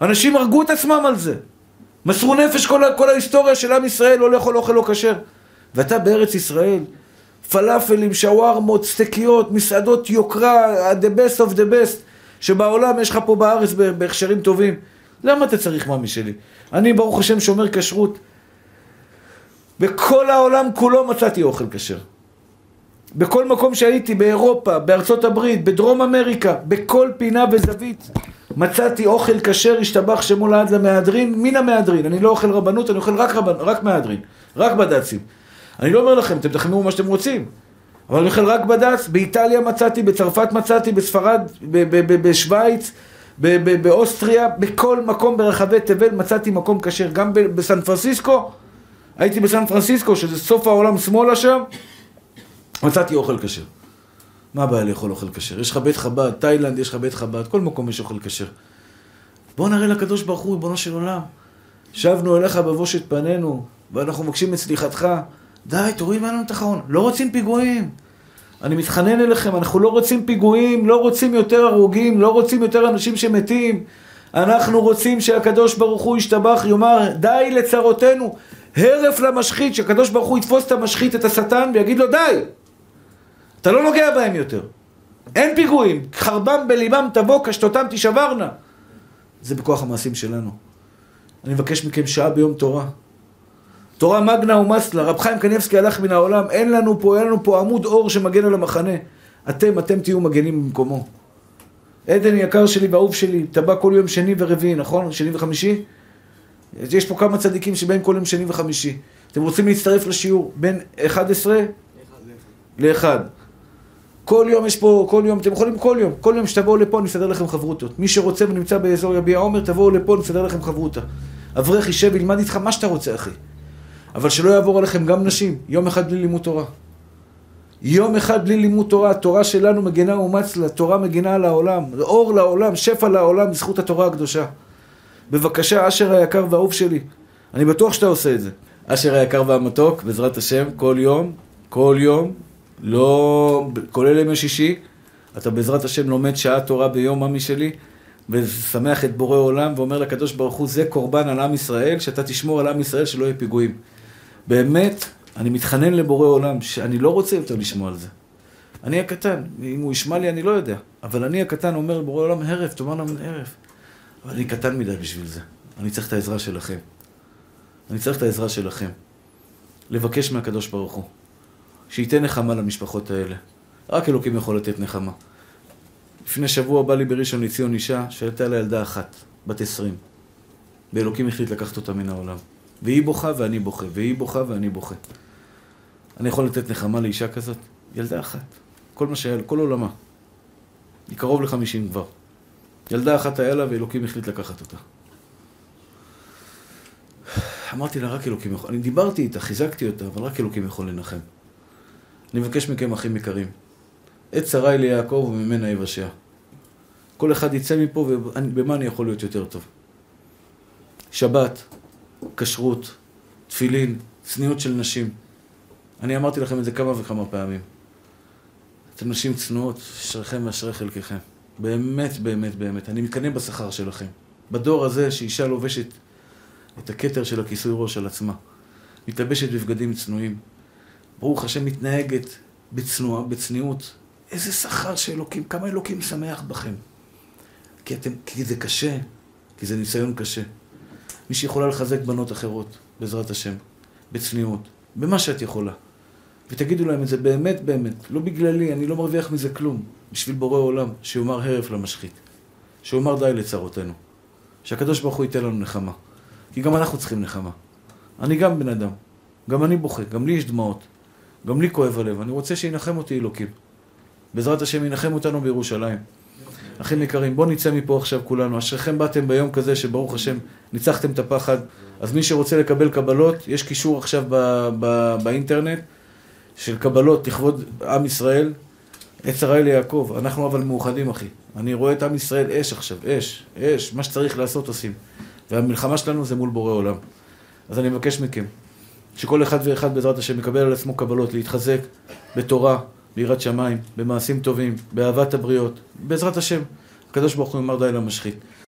אנשים הרגו את עצמם על זה. מסרו נפש כל, כל ההיסטוריה של עם ישראל לא לאכול אוכל לא כשר. ואתה בארץ ישראל, פלאפלים, שווארמות, סטקיות, מסעדות יוקרה, the best of the best, שבעולם יש לך פה בארץ בהכשרים טובים. למה אתה צריך מאמי שלי? אני ברוך השם שומר כשרות. בכל העולם כולו מצאתי אוכל כשר. בכל מקום שהייתי, באירופה, בארצות הברית, בדרום אמריקה, בכל פינה וזווית, מצאתי אוכל כשר, השתבח שמו לעד למהדרין, מן המהדרין. אני לא אוכל רבנות, אני אוכל רק, רבנ... רק מהדרין, רק בד"צים. אני לא אומר לכם, אתם תחמרו מה שאתם רוצים, אבל אני אוכל רק בד"ץ, באיטליה מצאתי, בצרפת מצאתי, בספרד, בשוויץ, באוסטריה, בכל מקום ברחבי תבל מצאתי מקום כשר, גם בסן פרנסיסקו, הייתי בסן פרנסיסקו, שזה סוף העולם שמאלה שם, מצאתי אוכל כשר. מה הבעיה לאכול אוכל כשר? יש לך בית חב"ד, תאילנד יש לך בית חב"ד, כל מקום יש אוכל כשר. בוא נראה לקדוש ברוך הוא, ריבונו של עולם. שבנו אליך בבושת פנינו, ואנחנו מבקשים את סליחתך. די, תוריד ממנו את האחרון. לא רוצים פיגועים. אני מתחנן אליכם, אנחנו לא רוצים פיגועים, לא רוצים יותר הרוגים, לא רוצים יותר אנשים שמתים. אנחנו רוצים שהקדוש ברוך הוא ישתבח, יאמר, די לצרותינו. הרף למשחית, שהקדוש ברוך הוא יתפוס את המשחית, את השטן, ויגיד לו, די! אתה לא נוגע בהם יותר. אין פיגועים, חרבם בליבם תבוא, קשתותם תישברנה. זה בכוח המעשים שלנו. אני מבקש מכם שעה ביום תורה. תורה מגנה ומסלה, רב חיים קניבסקי הלך מן העולם, אין לנו פה, אין לנו פה עמוד אור שמגן על המחנה. אתם, אתם תהיו מגנים במקומו. עדן יקר שלי ואהוב שלי, אתה בא כל יום שני ורביעי, נכון? שני וחמישי? יש פה כמה צדיקים שבאים כל יום שני וחמישי. אתם רוצים להצטרף לשיעור בין 11 ל-1. כל יום יש פה, כל יום, אתם יכולים כל יום, כל יום שתבואו לפה נסדר לכם חברותות. מי שרוצה ונמצא באזור יביע עומר, תבואו לפה נסדר לכם חברותה. אברך יישב וילמד איתך מה שאתה רוצה, אחי. אבל שלא יעבור עליכם גם נשים, יום אחד בלי לימוד תורה. יום אחד בלי לימוד תורה, התורה שלנו מגנה אומץ לה, תורה מגנה על העולם, אור לעולם, שפע לעולם, בזכות התורה הקדושה. בבקשה, אשר היקר והאהוב שלי, אני בטוח שאתה עושה את זה. אשר היקר והמתוק, בעזרת השם, כל יום, כל יום, לא, כולל ימי שישי, אתה בעזרת השם לומד שעה תורה ביום ממי שלי, ושמח את בורא עולם, ואומר לקדוש ברוך הוא, זה קורבן על עם ישראל, שאתה תשמור על עם ישראל שלא יהיה פיגועים. באמת, אני מתחנן לבורא עולם, שאני לא רוצה יותר לשמוע על זה. אני הקטן, אם הוא ישמע לי אני לא יודע, אבל אני הקטן אומר לבורא עולם, הרף, תאמר לנו הרף. אבל אני קטן מדי בשביל זה. אני צריך את העזרה שלכם. אני צריך את העזרה שלכם. לבקש מהקדוש ברוך הוא, שייתן נחמה למשפחות האלה. רק אלוקים יכול לתת נחמה. לפני שבוע בא לי בראשון לציון אישה שהייתה לה ילדה אחת, בת עשרים. ואלוקים החליט לקחת אותה מן העולם. והיא בוכה ואני בוכה, והיא בוכה ואני בוכה. אני יכול לתת נחמה לאישה כזאת? ילדה אחת. כל מה שהיה, כל עולמה. היא קרוב לחמישים כבר. ילדה אחת היה לה ואלוקים החליט לקחת אותה. אמרתי לה, רק אלוקים יכול... אני דיברתי איתה, חיזקתי אותה, אבל רק אלוקים יכול לנחם. אני מבקש מכם, אחים יקרים, עת שרי ליעקב וממנה יבשע. כל אחד יצא מפה, ובמה אני יכול להיות יותר טוב? שבת, כשרות, תפילין, צניעות של נשים. אני אמרתי לכם את זה כמה וכמה פעמים. אתם נשים צנועות, אשריכם ואשרי חלקכם. באמת, באמת, באמת. אני מתקנא בשכר שלכם. בדור הזה שאישה לובשת את הכתר של הכיסוי ראש על עצמה, מתלבשת בבגדים צנועים, ברוך השם מתנהגת בצנוע, בצניעות. איזה שכר שאלוקים, כמה אלוקים שמח בכם. כי, אתם, כי זה קשה, כי זה ניסיון קשה. מי שיכולה לחזק בנות אחרות, בעזרת השם, בצניעות, במה שאת יכולה. ותגידו להם את זה באמת באמת, לא בגללי, אני לא מרוויח מזה כלום. בשביל בורא עולם, שיאמר הרף למשחית. שיאמר די לצרותינו. שהקדוש ברוך הוא ייתן לנו נחמה. כי גם אנחנו צריכים נחמה. אני גם בן אדם. גם אני בוכה, גם לי יש דמעות. גם לי כואב הלב. אני רוצה שינחם אותי אלוקים. בעזרת השם ינחם אותנו בירושלים. אחים יקרים, בואו נצא מפה עכשיו כולנו. אשריכם באתם ביום כזה שברוך השם ניצחתם את הפחד. אז מי שרוצה לקבל קבלות, יש קישור עכשיו ב- ב- באינטרנט של קבלות לכבוד עם ישראל. עת שרי ליעקב, אנחנו אבל מאוחדים אחי. אני רואה את עם ישראל אש עכשיו, אש, אש, מה שצריך לעשות עושים. והמלחמה שלנו זה מול בורא עולם. אז אני מבקש מכם, שכל אחד ואחד בעזרת השם יקבל על עצמו קבלות, להתחזק בתורה, ביראת שמיים, במעשים טובים, באהבת הבריות, בעזרת השם. הקדוש ברוך הוא יאמר די למשחית.